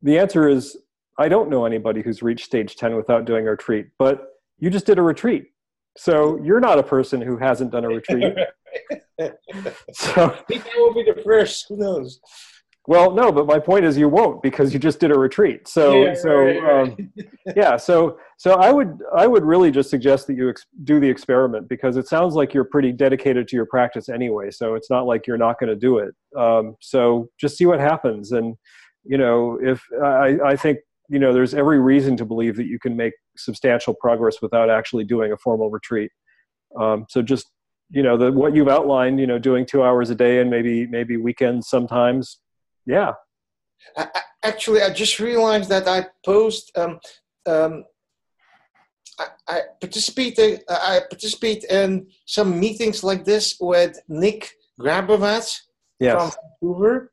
the answer is, I don't know anybody who's reached stage 10 without doing a retreat, but you just did a retreat. So you're not a person who hasn't done a retreat. So, Maybe I will be the first. Who knows? well, no, but my point is you won't because you just did a retreat. So, Yeah, so, right, right. Um, yeah so so i would i would really just suggest that you ex- do the experiment because it sounds like you're pretty dedicated to your practice anyway so it's not like you're not going to do it um, so just see what happens and you know if i i think you know there's every reason to believe that you can make substantial progress without actually doing a formal retreat um, so just you know the what you've outlined you know doing two hours a day and maybe maybe weekends sometimes yeah I, I- actually, I just realized that I post. Um, um, I, I participate. I participate in some meetings like this with Nick Grabovac from yes Vancouver,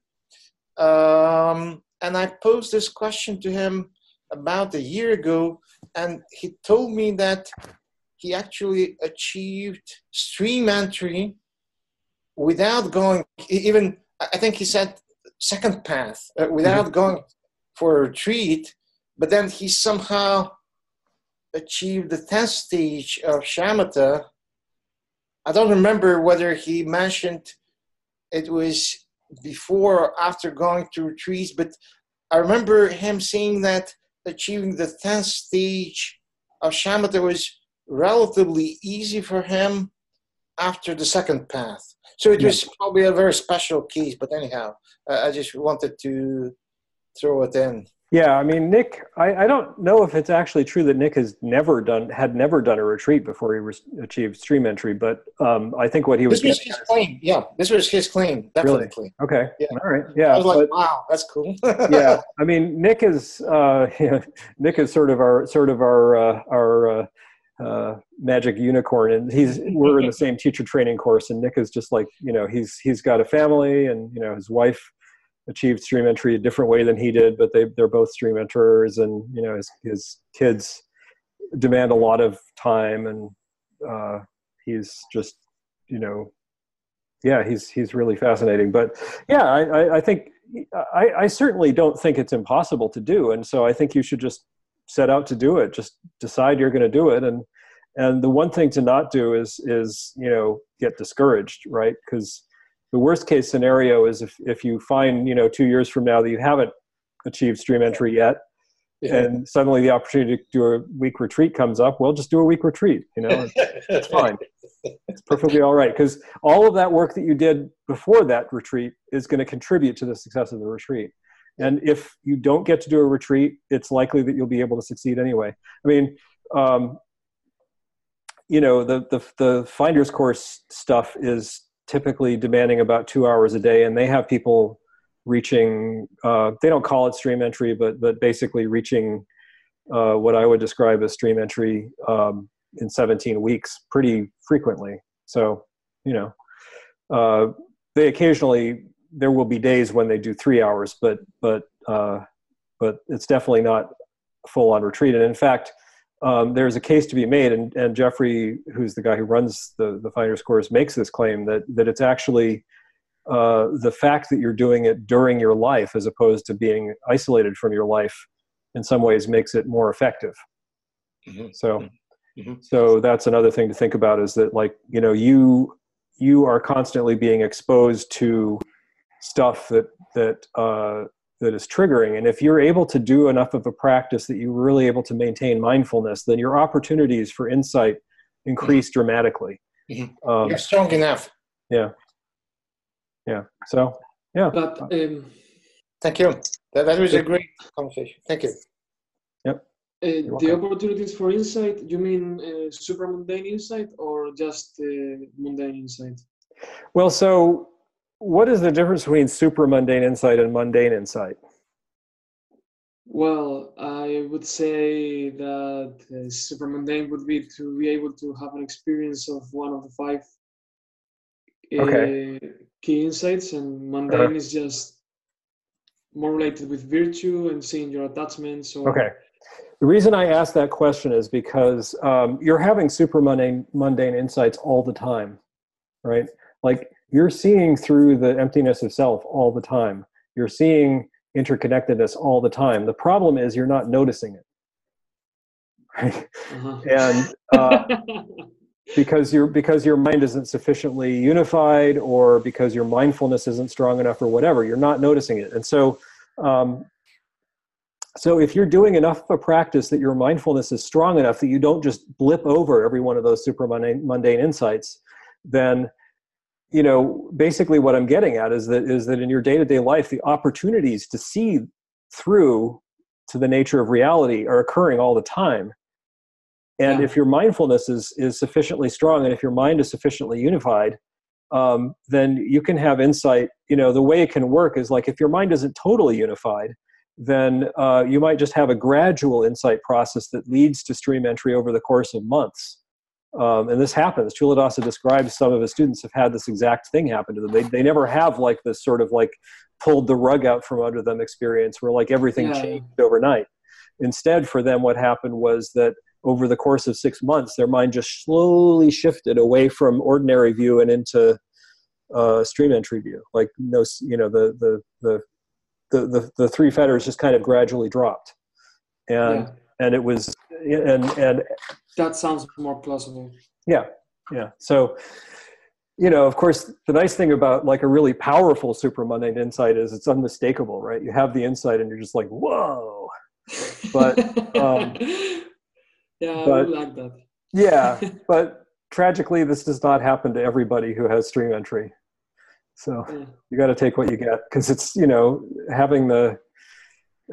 um, and I posed this question to him about a year ago, and he told me that he actually achieved stream entry without going even. I think he said second path uh, without going for a retreat, but then he somehow achieved the 10th stage of shamatha. I don't remember whether he mentioned it was before or after going to retreats, but I remember him saying that achieving the 10th stage of shamatha was relatively easy for him after the second path. So it was probably a very special case, but anyhow, uh, I just wanted to throw it in. Yeah, I mean, Nick, I, I don't know if it's actually true that Nick has never done had never done a retreat before he re- achieved stream entry, but um, I think what he was, This was his claim. Yeah, this was his claim, definitely. Really? okay, Yeah. all right, I yeah, was like, but- wow, that's cool. yeah. I mean, Nick is uh, Nick is sort of our sort of our uh, our uh, uh, magic unicorn, and he's we're in the same teacher training course, and Nick is just like you know he's he's got a family, and you know his wife achieved stream entry a different way than he did, but they they're both stream enterers, and you know his his kids demand a lot of time, and uh, he's just you know yeah he's he's really fascinating. But yeah i i, I think I, I certainly don't think it's impossible to do. And so i think you should just set out to do it. Just decide you're going to do it. And and the one thing to not do is is you know get discouraged right? Because the worst case scenario is if if you find you know two years from now that you haven't achieved stream entry yet and suddenly the opportunity to do a week retreat comes up well just do a week retreat you know it's fine. It's perfectly all right because all of that work that you did before that retreat is going to contribute to the success of the retreat. And if you don't get to do a retreat it's likely that you'll be able to succeed anyway. I mean um, you know the, the the finders course stuff is typically demanding about two hours a day and they have people reaching uh, they don't call it stream entry but but basically reaching uh, what i would describe as stream entry um, in 17 weeks pretty frequently. So you know uh, they occasionally there will be days when they do three hours but but uh, but it's definitely not full on retreat. And in fact um, there's a case to be made and, and jeffrey who's the guy who runs the, the finders course makes this claim that that it's actually uh, the fact that you're doing it during your life as opposed to being isolated from your life in some ways makes it more effective Mhm. so Mhm. so that's another thing to think about is that like you know you you are constantly being exposed to stuff that that uh, that is triggering and if you're able to do enough of a practice that you're really able to maintain mindfulness then your opportunities for insight increase dramatically Mhm. um, You're strong enough. yeah Yeah. so yeah But um, Thank you. That, that was a great conversation. Thank you. uh, the opportunities for insight, you mean uh, super mundane insight or just uh, mundane insight? well so what is the difference between super mundane insight and mundane insight Well, I would say that uh, super mundane would be to be able to have an experience of one of the five uh, Okay. key insights, and mundane Uh-huh. is just more related with virtue and seeing your attachments. Or, Okay. The reason I ask that question is because um, you're having super mundane, mundane insights all the time, right? Like you're seeing through the emptiness of self all the time. You're seeing interconnectedness all the time. The problem is you're not noticing it, right? Uh-huh. And uh, because your because your mind isn't sufficiently unified, or because your mindfulness isn't strong enough, or whatever, you're not noticing it. And so, um, so if you're doing enough of a practice that your mindfulness is strong enough that you don't just blip over every one of those super mundane, mundane insights, then you know basically what I'm getting at is that is that in your day to day life, the opportunities to see through to the nature of reality are occurring all the time. And Yeah. if your mindfulness is is sufficiently strong, and if your mind is sufficiently unified, um, then you can have insight. You know, the way it can work is like if your mind isn't totally unified, then uh, you might just have a gradual insight process that leads to stream entry over the course of months. Um, and this happens. Culadasa describes some of his students have had this exact thing happen to them. They, they never have like this sort of like pulled the rug out from under them experience where like everything Yeah. changed overnight. Instead, for them, what happened was that over the course of six months, their mind just slowly shifted away from ordinary view and into uh, stream entry view. Like no, you know, the the the the the, the three fetters just kind of gradually dropped, and yeah, and it was and and that sounds more plausible. yeah yeah so you know of course the nice thing about like a really powerful super mundane insight is it's unmistakable right you have the insight and you're just like whoa But, um, yeah, but- like that. yeah but tragically this does not happen to everybody who has stream entry so Yeah. you got to take what you get because it's you know having the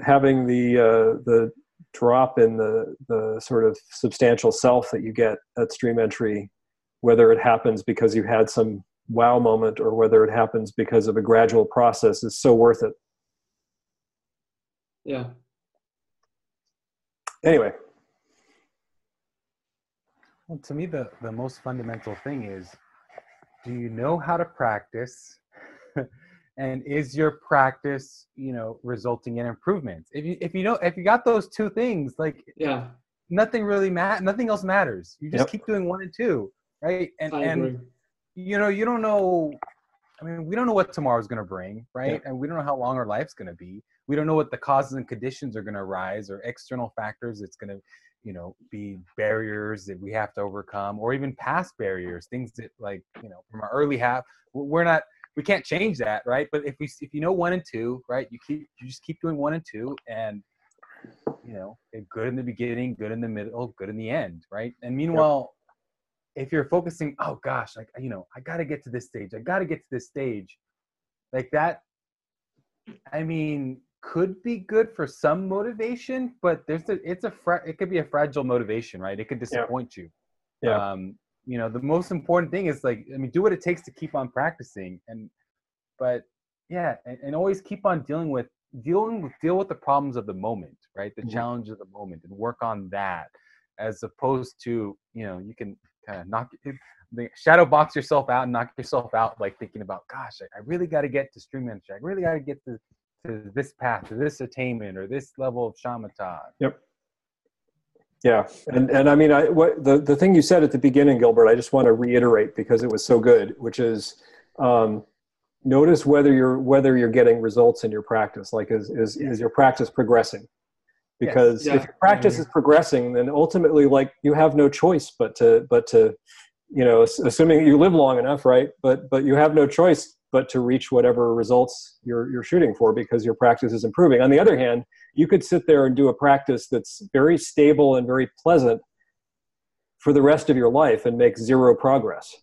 having the uh, the drop in the the sort of substantial self that you get at stream entry whether it happens because you had some wow moment or whether it happens because of a gradual process is so worth it yeah. anyway Well, to me, the, the most fundamental thing is do you know how to practice? and is your practice, you know, resulting in improvements? If you if you know if you got those two things, like Yeah, nothing really matters nothing else matters. You just Yep. keep doing one and two, right? And and you know, you don't know I mean, we don't know what tomorrow's going to bring, right? And we don't know how long our life's going to be. We don't know what the causes and conditions are going to arise or external factors it's going to, you know, be barriers that we have to overcome or even past barriers, things that like, you know, from our early half, we're not we can't change that, right? But if we if you know one and two, right, you keep you just keep doing one and two and you know, good in the beginning, good in the middle, good in the end, right? And meanwhile, if you're focusing, oh gosh, like you know, I got to get to this stage. I got to get to this stage. Like that I mean, could be good for some motivation, but there's a it's a fra- it could be a fragile motivation, right? It could disappoint you. Yeah. Um, you know, the most important thing is like I mean, do what it takes to keep on practicing and but yeah, and, and always keep on dealing with dealing with deal with the problems of the moment, right? The Mhm. challenge of the moment and work on that as opposed to, you know, you can kind of knock shadow box yourself out and knock yourself out like thinking about gosh I, I really got to get to stream entry i really got to get to, to this path to this attainment or this level of shamatha Yeah, and and I mean, I what the the thing you said at the beginning, Gilbert, I just want to reiterate because it was so good, which is, um, notice whether you're whether you're getting results in your practice. Like, is is Yes. is your practice progressing? Because Yeah. if your practice is progressing, then ultimately, like, you have no choice but to but to, you know, assuming you live long enough, right? But but you have no choice but to reach whatever results you're you're shooting for because your practice is improving. On the other hand, you could sit there and do a practice that's very stable and very pleasant for the rest of your life and make zero progress.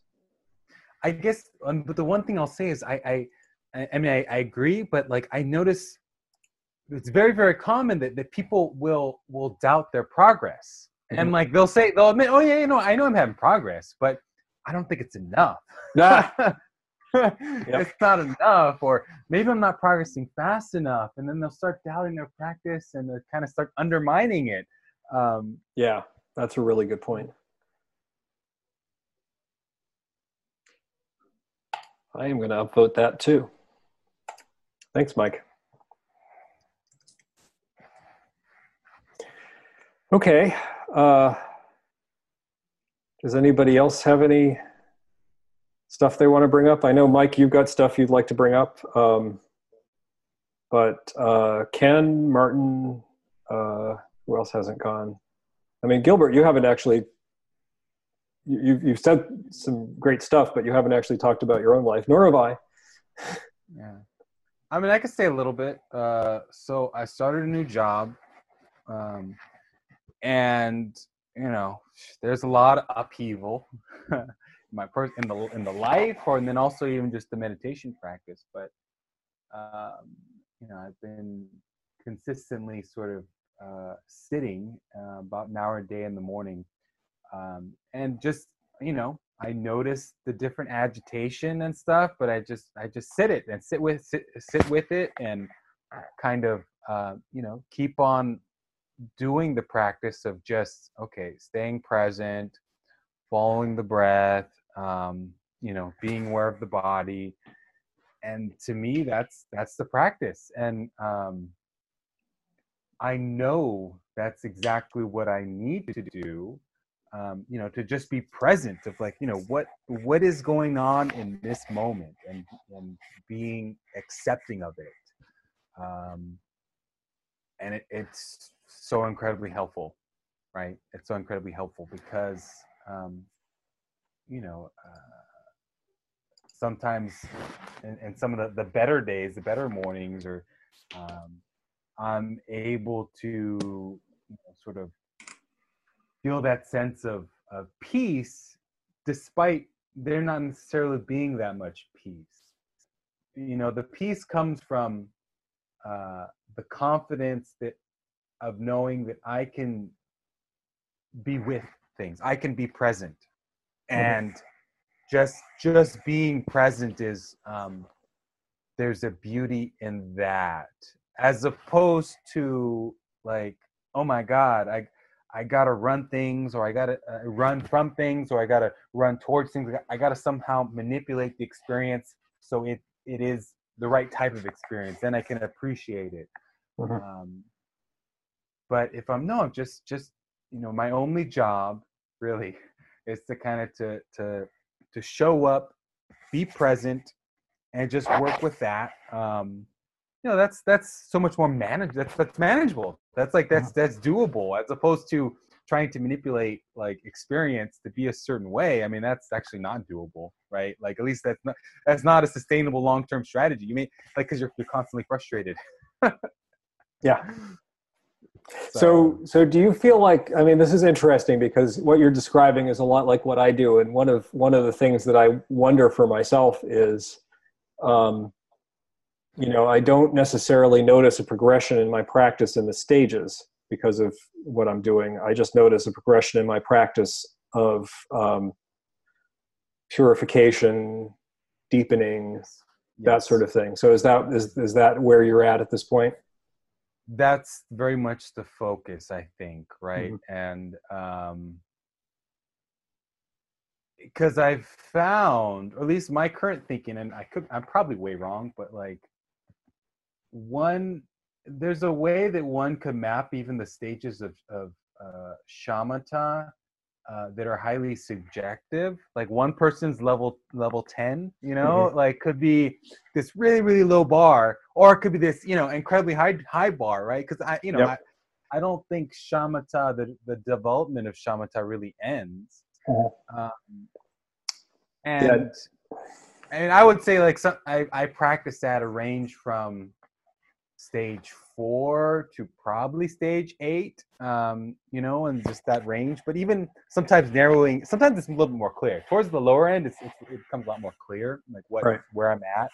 I guess, um, but the one thing I'll say is I, I, I- mean, I, I agree, but like I notice it's very, very common that, that people will will doubt their progress, and Mhm. like they'll say they'll admit, oh yeah, you know, I know I'm having progress, but I don't think it's enough. Ah. It's not enough, or maybe I'm not progressing fast enough, and then they'll start doubting their practice and they kind of start undermining it. Um, Yeah, that's a really good point. I am going to upvote that too. Thanks, Mike. Okay. Uh, does anybody else have any stuff they want to bring up? I know, Mike, you've got stuff you'd like to bring up. Um, but uh, Ken, Martin, uh, who else hasn't gone? I mean, Gilbert, you haven't actually. You, you've, said some great stuff, but you haven't actually talked about your own life, nor have I. Yeah. I mean, I could say a little bit. Uh, so I started a new job, um, and you know, there's a lot of upheaval my per- in the in the life, or and then also even just the meditation practice. But um, you know, I've been consistently sort of uh, sitting uh, about an hour a day in the morning, um, and just you know I notice the different agitation and stuff, but I just I just sit it and sit with sit, sit with it and kind of uh, you know keep on doing the practice of just okay staying present, following the breath, um, you know being aware of the body, and to me that's that's the practice. And um, I know that's exactly what I need to do um, you know to just be present of like you know what what is going on in this moment and and being accepting of it. Um, and it, it's so incredibly helpful right? It's so incredibly helpful because um, you know uh, sometimes in, in some of the, the better days the better mornings or um, i'm able to you know, sort of feel that sense of, of peace despite there not necessarily being that much peace. You know the peace comes from uh, the confidence that of knowing that i can be with things i can be present and just just being present is um, there's a beauty in that as opposed to like oh my god i I gotta run things, or I gotta uh, run from things, or I gotta run towards things. I gotta somehow manipulate the experience so it it is the right type of experience. Then I can appreciate it. Mhm. Um, but if I'm no, I'm just just you know, my only job really is to kind of to to to show up, be present, and just work with that. Um, you know, that's that's so much more manage. That's that's manageable. That's like that's that's doable as opposed to trying to manipulate like experience to be a certain way. I mean, that's actually not doable, right? Like at least that's not that's not a sustainable long term strategy. You may like because you're you're constantly frustrated. Yeah. So, so do you feel like? I mean, this is interesting because what you're describing is a lot like what I do, and one of one of the things that I wonder for myself is, um, you know, I don't necessarily notice a progression in my practice in the stages because of what I'm doing. I just notice a progression in my practice of um, purification, deepening, that sort of thing. So, is that is is that where you're at at this point? That's very much the focus i think right Mhm. and um because i've found or at least my current thinking and i could i'm probably way wrong but like one there's a way that one could map even the stages of of uh, shamatha uh, that are highly subjective. Like one person's level level ten, you know, like could be this really really low bar, or it could be this you know incredibly high high bar, right? Because I you know Yep. I, I don't think shamatha the the development of shamatha really ends. Mhm. Um, and and I would say like some I I practice that a range from stage four to probably stage eight um you know and just that range but even sometimes narrowing sometimes it's a little bit more clear towards the lower end it's, it's, it becomes a lot more clear like what Right. where i'm at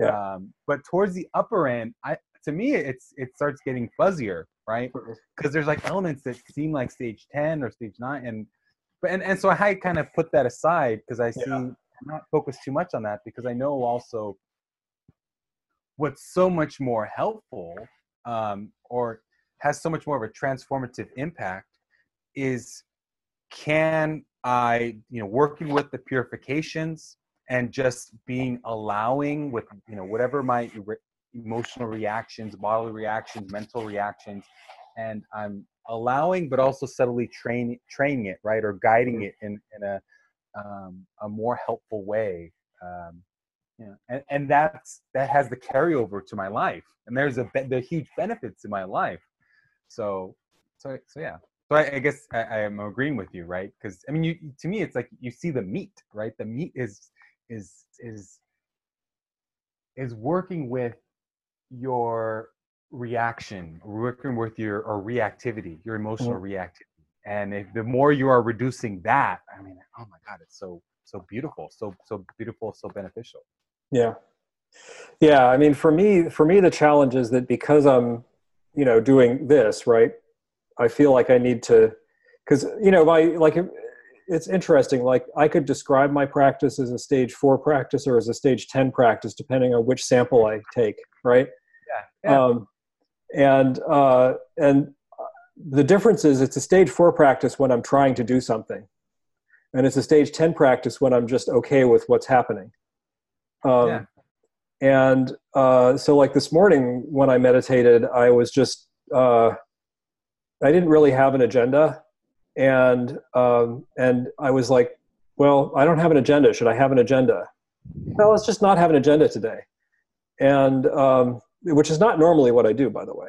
Yeah. um but towards the upper end i to me it's it starts getting fuzzier right because there's like elements that seem like stage 10 or stage 9 and but and, and so i kind of put that aside because i see Yeah. i'm not focused too much on that because i know also what's so much more helpful um, or has so much more of a transformative impact is can i you know working with the purifications and just being allowing with you know whatever my re- emotional reactions bodily reactions mental reactions and i'm allowing but also subtly train training it right or guiding it in in a um, a more helpful way um, yeah and, and that's that has the carryover to my life and there's a be- the huge benefits in my life. So so so yeah. So i, I guess I, I am agreeing with you right? Because i mean you to me it's like you see the meat right? The meat is is is is working with your reaction working with your or reactivity your emotional mm-hmm. reactivity. And if the more you are reducing that i mean oh my god it's so so beautiful so so beautiful so beneficial Yeah. Yeah. I mean, for me, for me, the challenge is that because I'm, you know, doing this, right, I feel like I need to, because, you know, my, like, it's interesting. Like, I could describe my practice as a stage four practice or as a stage 10 practice, depending on which sample I take, right? yeah Um, and, uh, and the difference is it's a stage four practice when I'm trying to do something. And it's a stage 10 practice when I'm just okay with what's happening. Um, Yeah. And uh, so, like this morning when I meditated, I was just, uh, I didn't really have an agenda. And, um, and I was like, well, I don't have an agenda. Should I have an agenda? Well, let's just not have an agenda today. And, um, which is not normally what I do, by the way.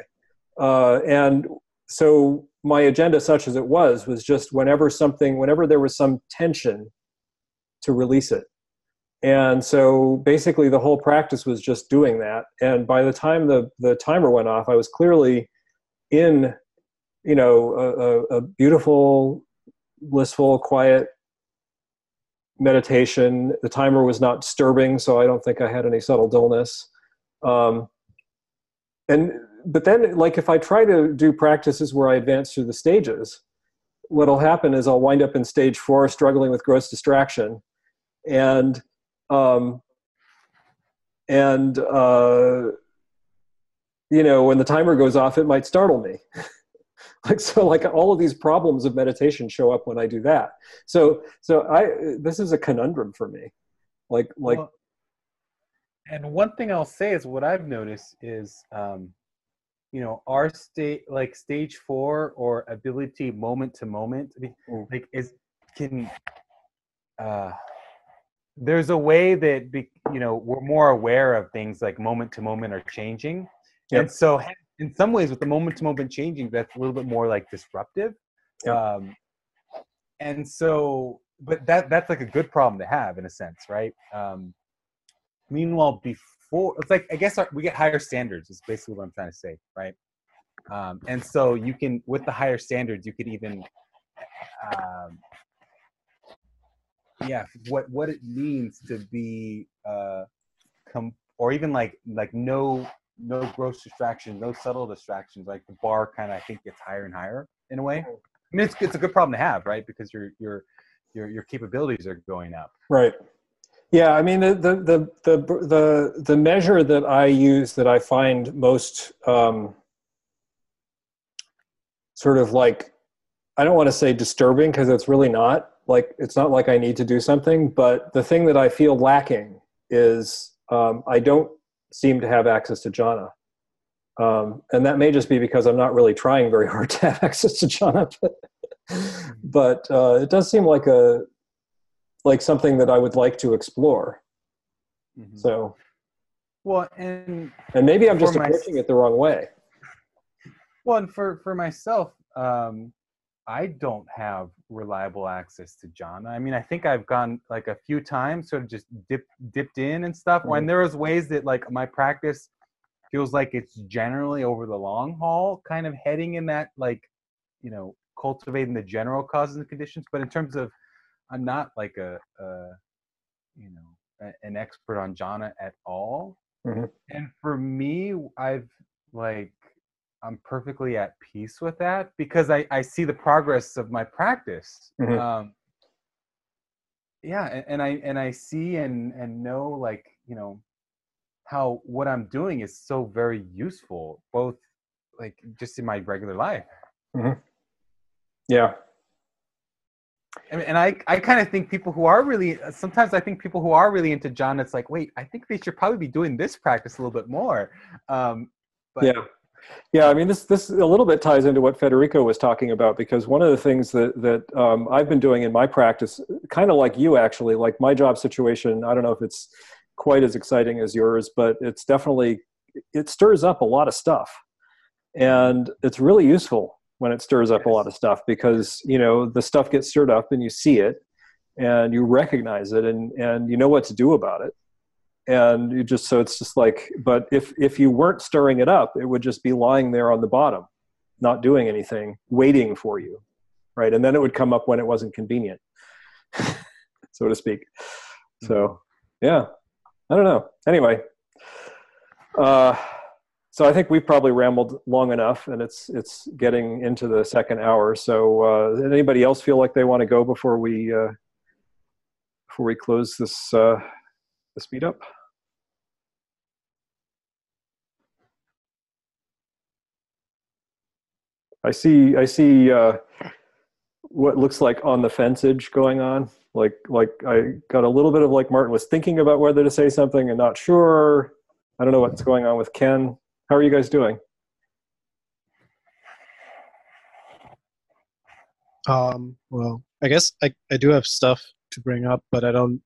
Uh, and so my agenda, such as it was, was just whenever something, whenever there was some tension, to release it. And so basically, the whole practice was just doing that. And by the time the the timer went off, I was clearly in, you know, a, a, beautiful, blissful, quiet meditation. The timer was not disturbing, so I don't think I had any subtle dullness. Um, and but then, like if I try to do practices where I advance through the stages, what'll happen is I'll wind up in stage four, struggling with gross distraction, and um, and uh, you know when the timer goes off, it might startle me. like so, like all of these problems of meditation show up when I do that. So so I this is a conundrum for me. Like like Well, and one thing I'll say is what I've noticed is, um, you know, our state like stage four or ability moment to moment, I mean, Mm. like is can. Uh, there's a way that you know we're more aware of things like moment to moment are changing, Yep. and so in some ways with the moment to moment changing, that's a little bit more like disruptive. Yep. Um, and so, but that that's like a good problem to have in a sense, right? Um, meanwhile, before it's like I guess our, we get higher standards. Is basically what I'm trying to say, right? Um, and so you can with the higher standards, you could even, um, yeah, what what it means to be uh, com- or even like like no no gross distraction, no subtle distractions. Like the bar kind of I think gets higher and higher in a way. I mean, it's it's a good problem to have, right? Because your your your your capabilities are going up. Right. Yeah, I mean the the the the the, the measure that I use that I find most um, sort of like I don't want to say disturbing because it's really not. Like it's not like I need to do something, but the thing that I feel lacking is um, I don't seem to have access to jhana. Um, and that may just be because I'm not really trying very hard to have access to jhana. But, but uh, it does seem like a like something that I would like to explore. Mhm. So, Well, and and maybe I'm just For my- approaching it the wrong way. well, and for for myself, um, I don't have reliable access to jhana. I mean, I think I've gone like a few times, sort of just dip dipped in and stuff. When Mhm. there was ways that like my practice feels like it's generally over the long haul, kind of heading in that like, you know, cultivating the general causes and conditions. But in terms of, I'm not like a, a you know, a, an expert on jhana at all. Mhm. And for me, I've like I'm perfectly at peace with that because I, I see the progress of my practice. Mhm. Um, yeah, and, and I and I see and and know like you know how what I'm doing is so very useful, both like just in my regular life. Yeah. And, and I, I kind of think people who are really sometimes I think people who are really into jhana, it's like, wait, I think they should probably be doing this practice a little bit more. Um, but yeah yeah i mean this this a little bit ties into what federico was talking about because one of the things that that um, i've been doing in my practice kind of like you actually like my job situation i don't know if it's quite as exciting as yours but it's definitely it stirs up a lot of stuff. And it's really useful when it stirs up a lot of stuff because you know the stuff gets stirred up and you see it and you recognize it and and you know what to do about it and you just so it's just like but if if you weren't stirring it up it would just be lying there on the bottom not doing anything waiting for you right? And then it would come up when it wasn't convenient so to speak. So yeah i don't know. Anyway uh so i think we've probably rambled long enough and it's it's getting into the second hour. So uh anybody else feel like they want to go before we uh before we close this uh this up. I see. I see uh, what looks like on the fenceage going on. Like, like I got a little bit of like Martin was thinking about whether to say something and not sure. I don't know what's going on with Ken. How are you guys doing? Um, well, I guess I, I do have stuff to bring up, but I don't.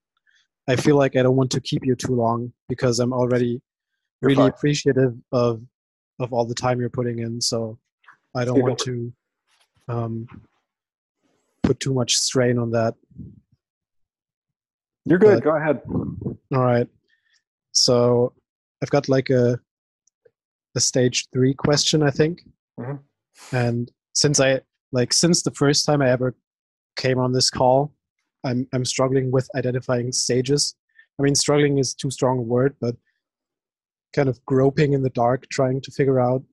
I feel like I don't want to keep you too long because I'm already You're really fine. appreciative of of all the time you're putting in. So I don't want to um, put too much strain on that. You're good. But- Go ahead. All right. So I've got like a a stage three question, I think. Mhm. And since I like since the first time I ever came on this call, I'm I'm struggling with identifying stages. I mean, struggling is too strong a word, but kind of groping in the dark, trying to figure out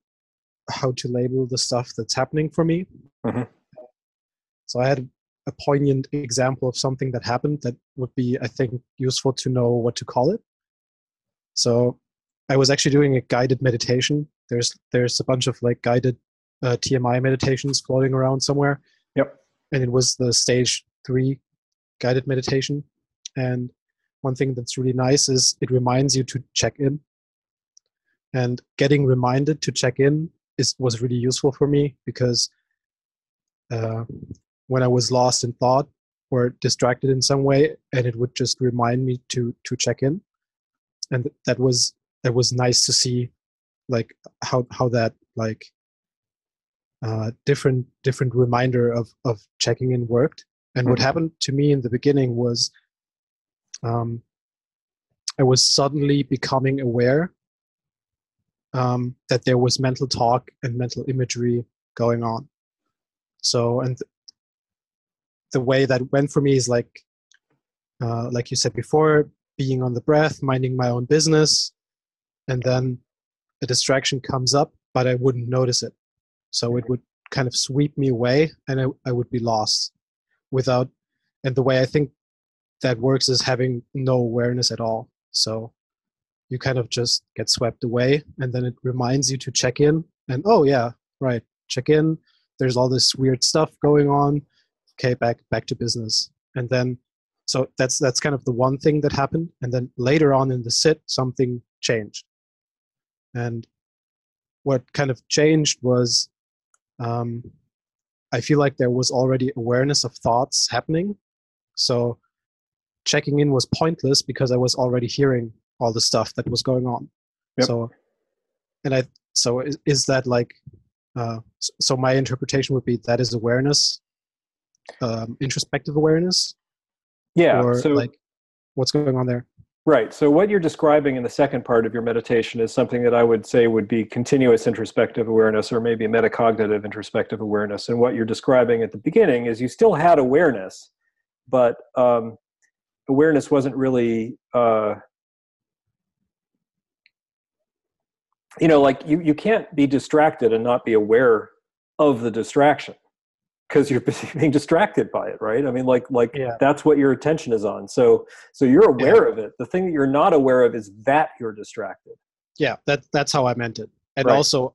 how to label the stuff that's happening for me. Mhm. So I had a poignant example of something that happened that would be, I think, useful to know what to call it. So I was actually doing a guided meditation. There's there's a bunch of like guided uh, TMI meditations floating around somewhere. Yep. And it was the stage three guided meditation. And one thing that's really nice is it reminds you to check in. And getting reminded to check in is was really useful for me because uh, when I was lost in thought or distracted in some way, and it would just remind me to to check in, and that was that was nice to see, like how how that like uh, different different reminder of of checking in worked. And what Mhm. happened to me in the beginning was, um, I was suddenly becoming aware um, that there was mental talk and mental imagery going on. So, and th- the way that went for me is like, uh, like you said before, being on the breath, minding my own business, and then a distraction comes up, but I wouldn't notice it. So it would kind of sweep me away, and I, I would be lost without. And the way I think that works is having no awareness at all. So you kind of just get swept away and then it reminds you to check in and oh yeah right check in there's all this weird stuff going on okay back back to business and then so that's that's kind of the one thing that happened and then later on in the sit something changed and what kind of changed was um, I feel like there was already awareness of thoughts happening. So checking in was pointless because I was already hearing all the stuff that was going on. Yep. So, and I, so is, is that like, uh, so my interpretation would be that is awareness, um, introspective awareness, Yeah. or so like what's going on there? Right. So what you're describing in the second part of your meditation is something that I would say would be continuous introspective awareness or maybe metacognitive introspective awareness. And what you're describing at the beginning is you still had awareness, but um, awareness wasn't really, uh, you know, like you, you can't be distracted and not be aware of the distraction because you're being distracted by it, right? I mean, like, like Yeah. that's what your attention is on. So, so you're aware of it. The thing that you're not aware of is that you're distracted. Yeah, that that's how I meant it, and Right. also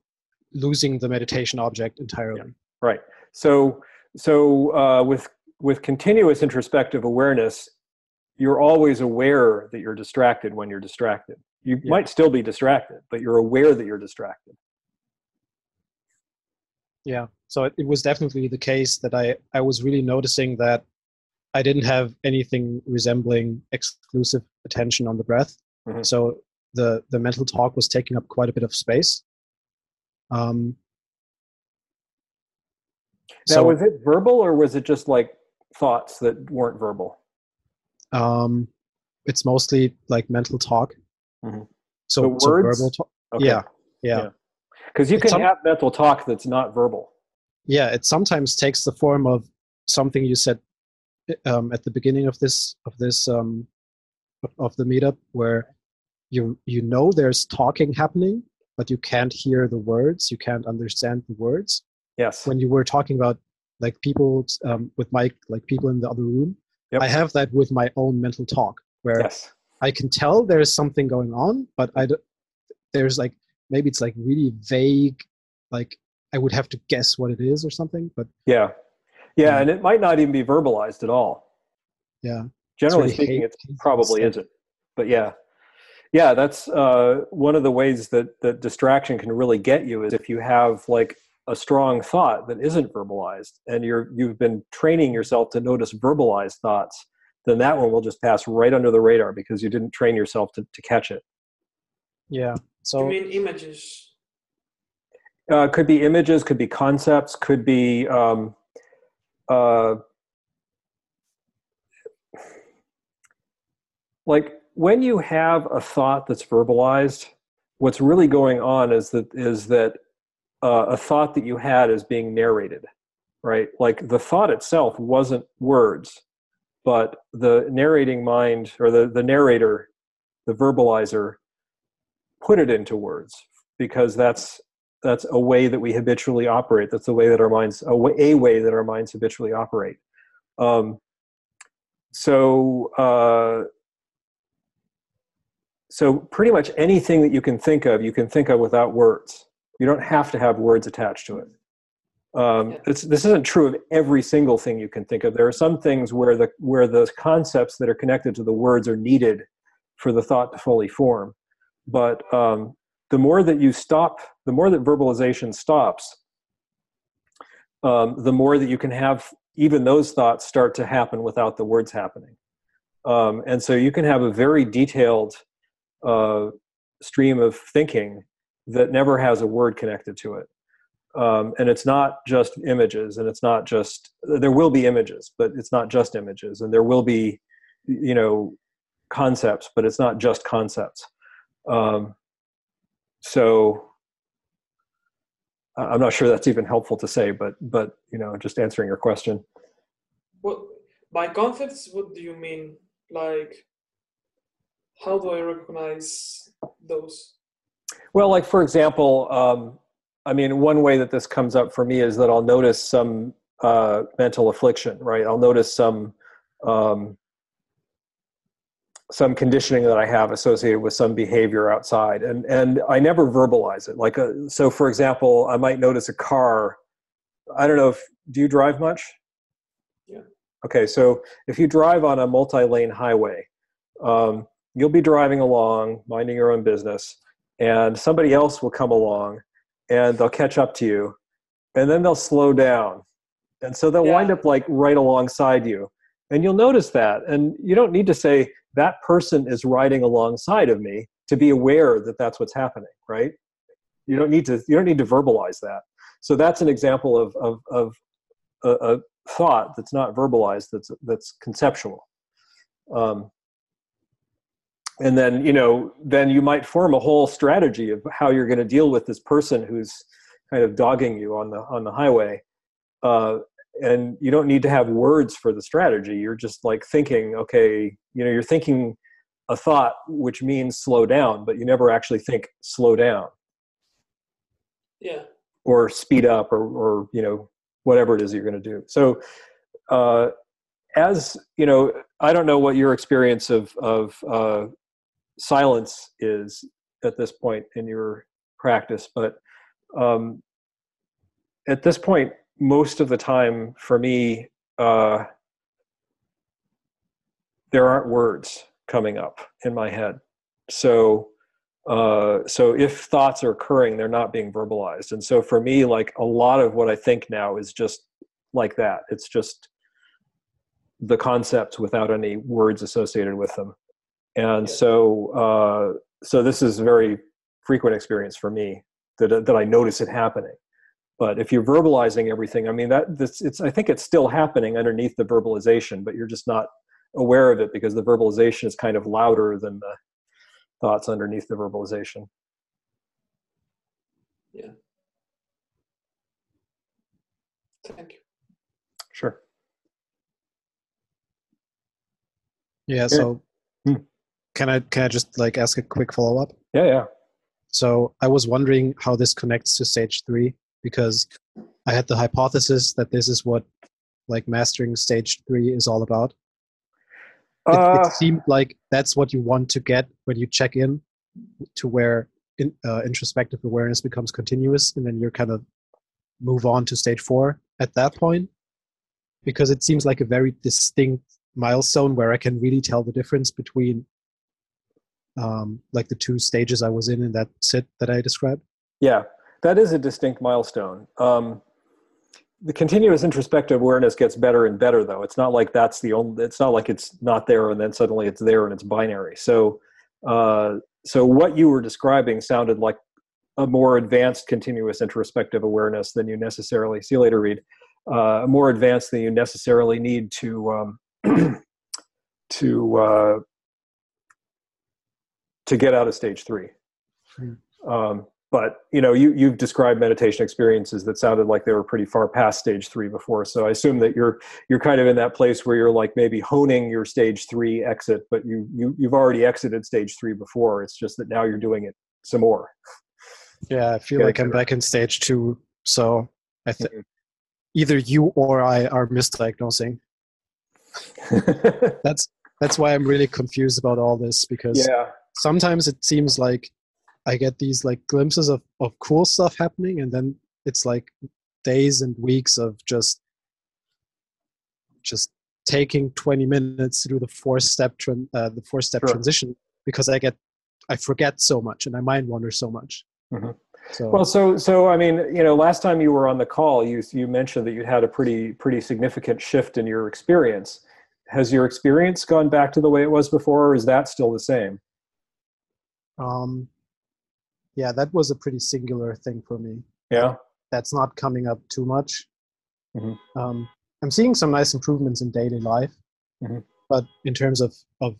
losing the meditation object entirely. Right. So, so uh, with with continuous introspective awareness, you're always aware that you're distracted when you're distracted. You Yeah. might still be distracted, but you're aware that you're distracted. Yeah. So it, it was definitely the case that I I was really noticing that I didn't have anything resembling exclusive attention on the breath. Mhm. So the the mental talk was taking up quite a bit of space. Um, Now, so was it verbal or was it just like thoughts that weren't verbal? um, it's mostly like mental talk. Mhm. So, So so verbal talk. Okay. Yeah, yeah, Yeah. Because you can some- have mental talk that's not verbal. Yeah. It sometimes takes the form of something you said um, at the beginning of this of this um, of, the meetup, where you you know there's talking happening, but you can't hear the words, you can't understand the words. Yes. When you were talking about like people um, with Mike, like people in the other room, Yep. I have that with my own mental talk, where Yes. I can tell there's something going on, but I don't, there's like maybe it's like really vague, like I would have to guess what it is or something. But Yeah. Yeah, Yeah. and it might not even be verbalized at all. yeah, Generally really speaking, hate- it probably stuff. isn't. But yeah, yeah, that's uh, one of the ways that that distraction can really get you is if you have like a strong thought that isn't verbalized, and you're you've been training yourself to notice verbalized thoughts, then that one will just pass right under the radar because you didn't train yourself to, to catch it. yeah. So you So mean images? Uh, could be images, could be concepts, could be um, uh, like when you have a thought that's verbalized. What's really going on is that is that uh, a thought that you had is being narrated, right? Like the thought itself wasn't words, but the narrating mind or the the narrator, the verbalizer, put it into words because that's that's a way that we habitually operate. That's the way that our minds a way, a way that our minds habitually operate. Um, so uh, so pretty much anything that you can think of, you can think of without words. You don't have to have words attached to it. Um, this, this isn't true of every single thing you can think of. There are some things where the where the concepts that are connected to the words are needed for the thought to fully form. But um, the more that you stop, the more that verbalization stops, um, the more that you can have even those thoughts start to happen without the words happening. Um, and so you can have a very detailed uh, stream of thinking that never has a word connected to it. Um, and it's not just images, and it's not just, there will be images, but it's not just images. And there will be, you know, concepts, but it's not just concepts. Um, so I'm not sure that's even helpful to say, but but you know, just answering your question. Well, by concepts? What do you mean? Like, how do I recognize those? Well, like for example, um, I mean, one way that this comes up for me is that I'll notice some uh, mental affliction, right? I'll notice some um, some conditioning that I have associated with some behavior outside, and and I never verbalize it. Like, a, so for example, I might notice a car. I don't know if do you drive much? Yeah. Okay, so if you drive on a multi-lane highway, um, you'll be driving along, minding your own business, and somebody else will come along, and they'll catch up to you, and then they'll slow down, and so they'll wind up like right alongside you and you'll notice that and you don't need to say that person is riding alongside of me to be aware that that's what's happening right? You don't need to you don't need to verbalize that. So that's an example of of, of a, a thought that's not verbalized that's that's conceptual. Um, and then you know then you might form a whole strategy of how you're going to deal with this person who's kind of dogging you on the on the highway uh, and you don't need to have words for the strategy. You're just like thinking okay you know you're thinking a thought which means slow down but you never actually think slow down. Yeah. or speed up or or you know whatever it is you're going to do. So uh, as you know i don't know what your experience of of uh, silence is at this point in your practice but um, at this point most of the time for me uh, there aren't words coming up in my head. So uh, so if thoughts are occurring they're not being verbalized. And so for me like a lot of what i think now is just like that. It's just the concepts without any words associated with them. And so uh, so this is a very frequent experience for me that that i notice it happening but if you're verbalizing everything i mean that this it's i think it's still happening underneath the verbalization but you're just not aware of it because the verbalization is kind of louder than the thoughts underneath the verbalization Yeah. Thank you. sure Yeah. So, Hmm. can I can I just like ask a quick follow up? yeah yeah So I was wondering how this connects to stage three because I had the hypothesis that this is what like mastering stage three is all about. It, uh, it seemed like that's what you want to get when you check in to where in, uh, introspective awareness becomes continuous, and then you're kind of move on to stage four at that point. Because it seems like a very distinct milestone where I can really tell the difference between um, like the two stages I was in in that sit that I described. Yeah, that is a distinct milestone. Um, the continuous introspective awareness gets better and better, though. It's not like that's the only. It's not like it's not there and then suddenly it's there and it's binary. So, uh, so what you were describing sounded like a more advanced continuous introspective awareness than you necessarily. See you later, Read Uh, more advanced than you necessarily need to um, to uh, to get out of stage three. Um, but you know, you you've described meditation experiences that sounded like they were pretty far past stage three before. So I assume that you're you're kind of in that place where you're like maybe honing your stage three exit, but you you you've already exited stage three before. It's just that now you're doing it some more. Yeah, I feel Yeah, like I'm back in stage two. So I think Mhm. either you or I are misdiagnosing. That's that's why I'm really confused about all this because yeah, sometimes it seems like I get these like glimpses of, of cool stuff happening and then it's like days and weeks of just just taking 20 minutes to do the four step tran- uh, the four step Sure. transition because I get I forget so much and I mind wander so much. Mhm. So Well, so so I mean, you know, last time you were on the call, you you mentioned that you had a pretty pretty significant shift in your experience. Has your experience gone back to the way it was before, or is that still the same? um yeah, that was a pretty singular thing for me. Yeah. That's not coming up too much. Mhm. Um, I'm seeing some nice improvements in daily life, Mhm. but in terms of of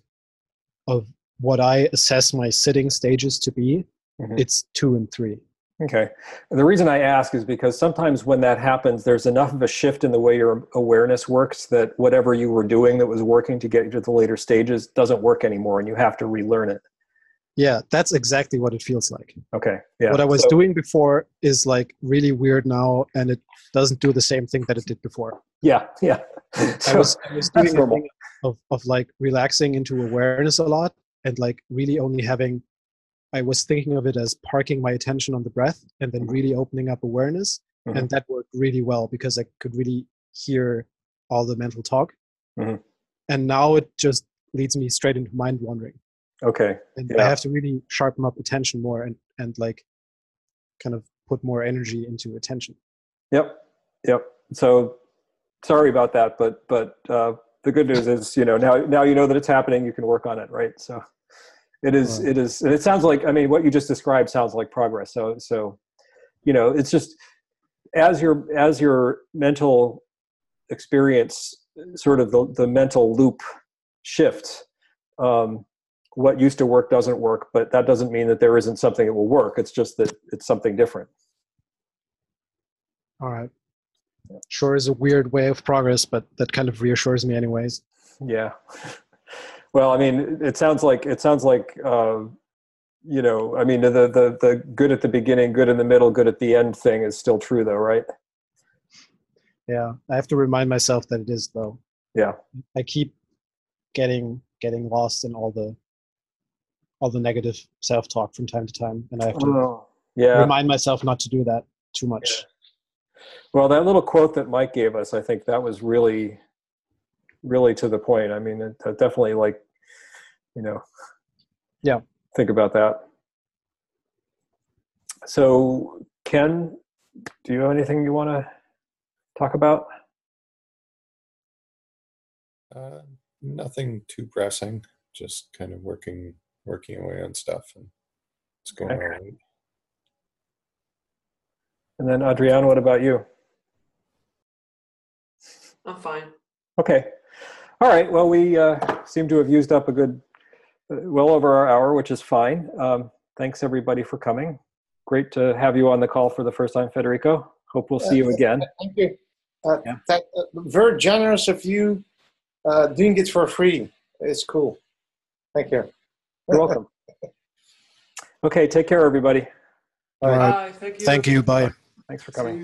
of what I assess my sitting stages to be, Mhm. it's two and three. Okay. The reason I ask is because sometimes when that happens, there's enough of a shift in the way your awareness works that whatever you were doing that was working to get you to the later stages doesn't work anymore, and you have to relearn it. Yeah, that's exactly what it feels like. Okay. Yeah. what I was So- doing before is like really weird now, and it doesn't do the same thing that it did before. Yeah. Yeah. I So- was, I was doing a thing of, of like relaxing into awareness a lot and like really only having I was thinking of it as parking my attention on the breath and then Mhm. really opening up awareness. Mhm. And that worked really well because I could really hear all the mental talk. Mhm. And now it just leads me straight into mind wandering. Okay. And Yeah. I have to really sharpen up attention more and, and like kind of put more energy into attention. Yep. Yep. So sorry about that, but but uh, the good news is, you know, now now you know that it's happening. You can work on it, right? So it is Right. it is and it sounds like I mean what you just described sounds like progress. So so you know it's just as your as your mental experience sort of the, the mental loop shifts um, what used to work doesn't work but that doesn't mean that there isn't something that will work it's just that it's something different All right. Sure is a weird way of progress, but that kind of reassures me, anyways. yeah well i mean it sounds like it sounds like uh, you know i mean the, the the good at the beginning good in the middle good at the end thing is still true though right Yeah, I have to remind myself that it is though. Yeah. I keep getting getting lost in all the all the negative self-talk from time to time, and I have to Oh, yeah remind myself not to do that too much. Well, that little quote that Mike gave us, I think that was really, really to the point. I mean, it, it definitely like, you know, Yeah. Think about that. So, Ken, do you have anything you want to talk about? Uh, nothing too pressing. Just kind of working working away on stuff and it's going Okay. all right. And then, Adriana, what about you? I'm fine. Okay. All right. Well, we uh, seem to have used up a good, uh, well over our hour, which is fine. Um, thanks everybody for coming. Great to have you on the call for the first time, Federico. Hope we'll see you again. Thank you. Uh, Yeah. that, uh, very generous of you uh, doing it for free. It's cool. Thank you. You're welcome. Okay. Take care, everybody. All right. Bye. Thank you. Thank you. Bye. Thanks for coming.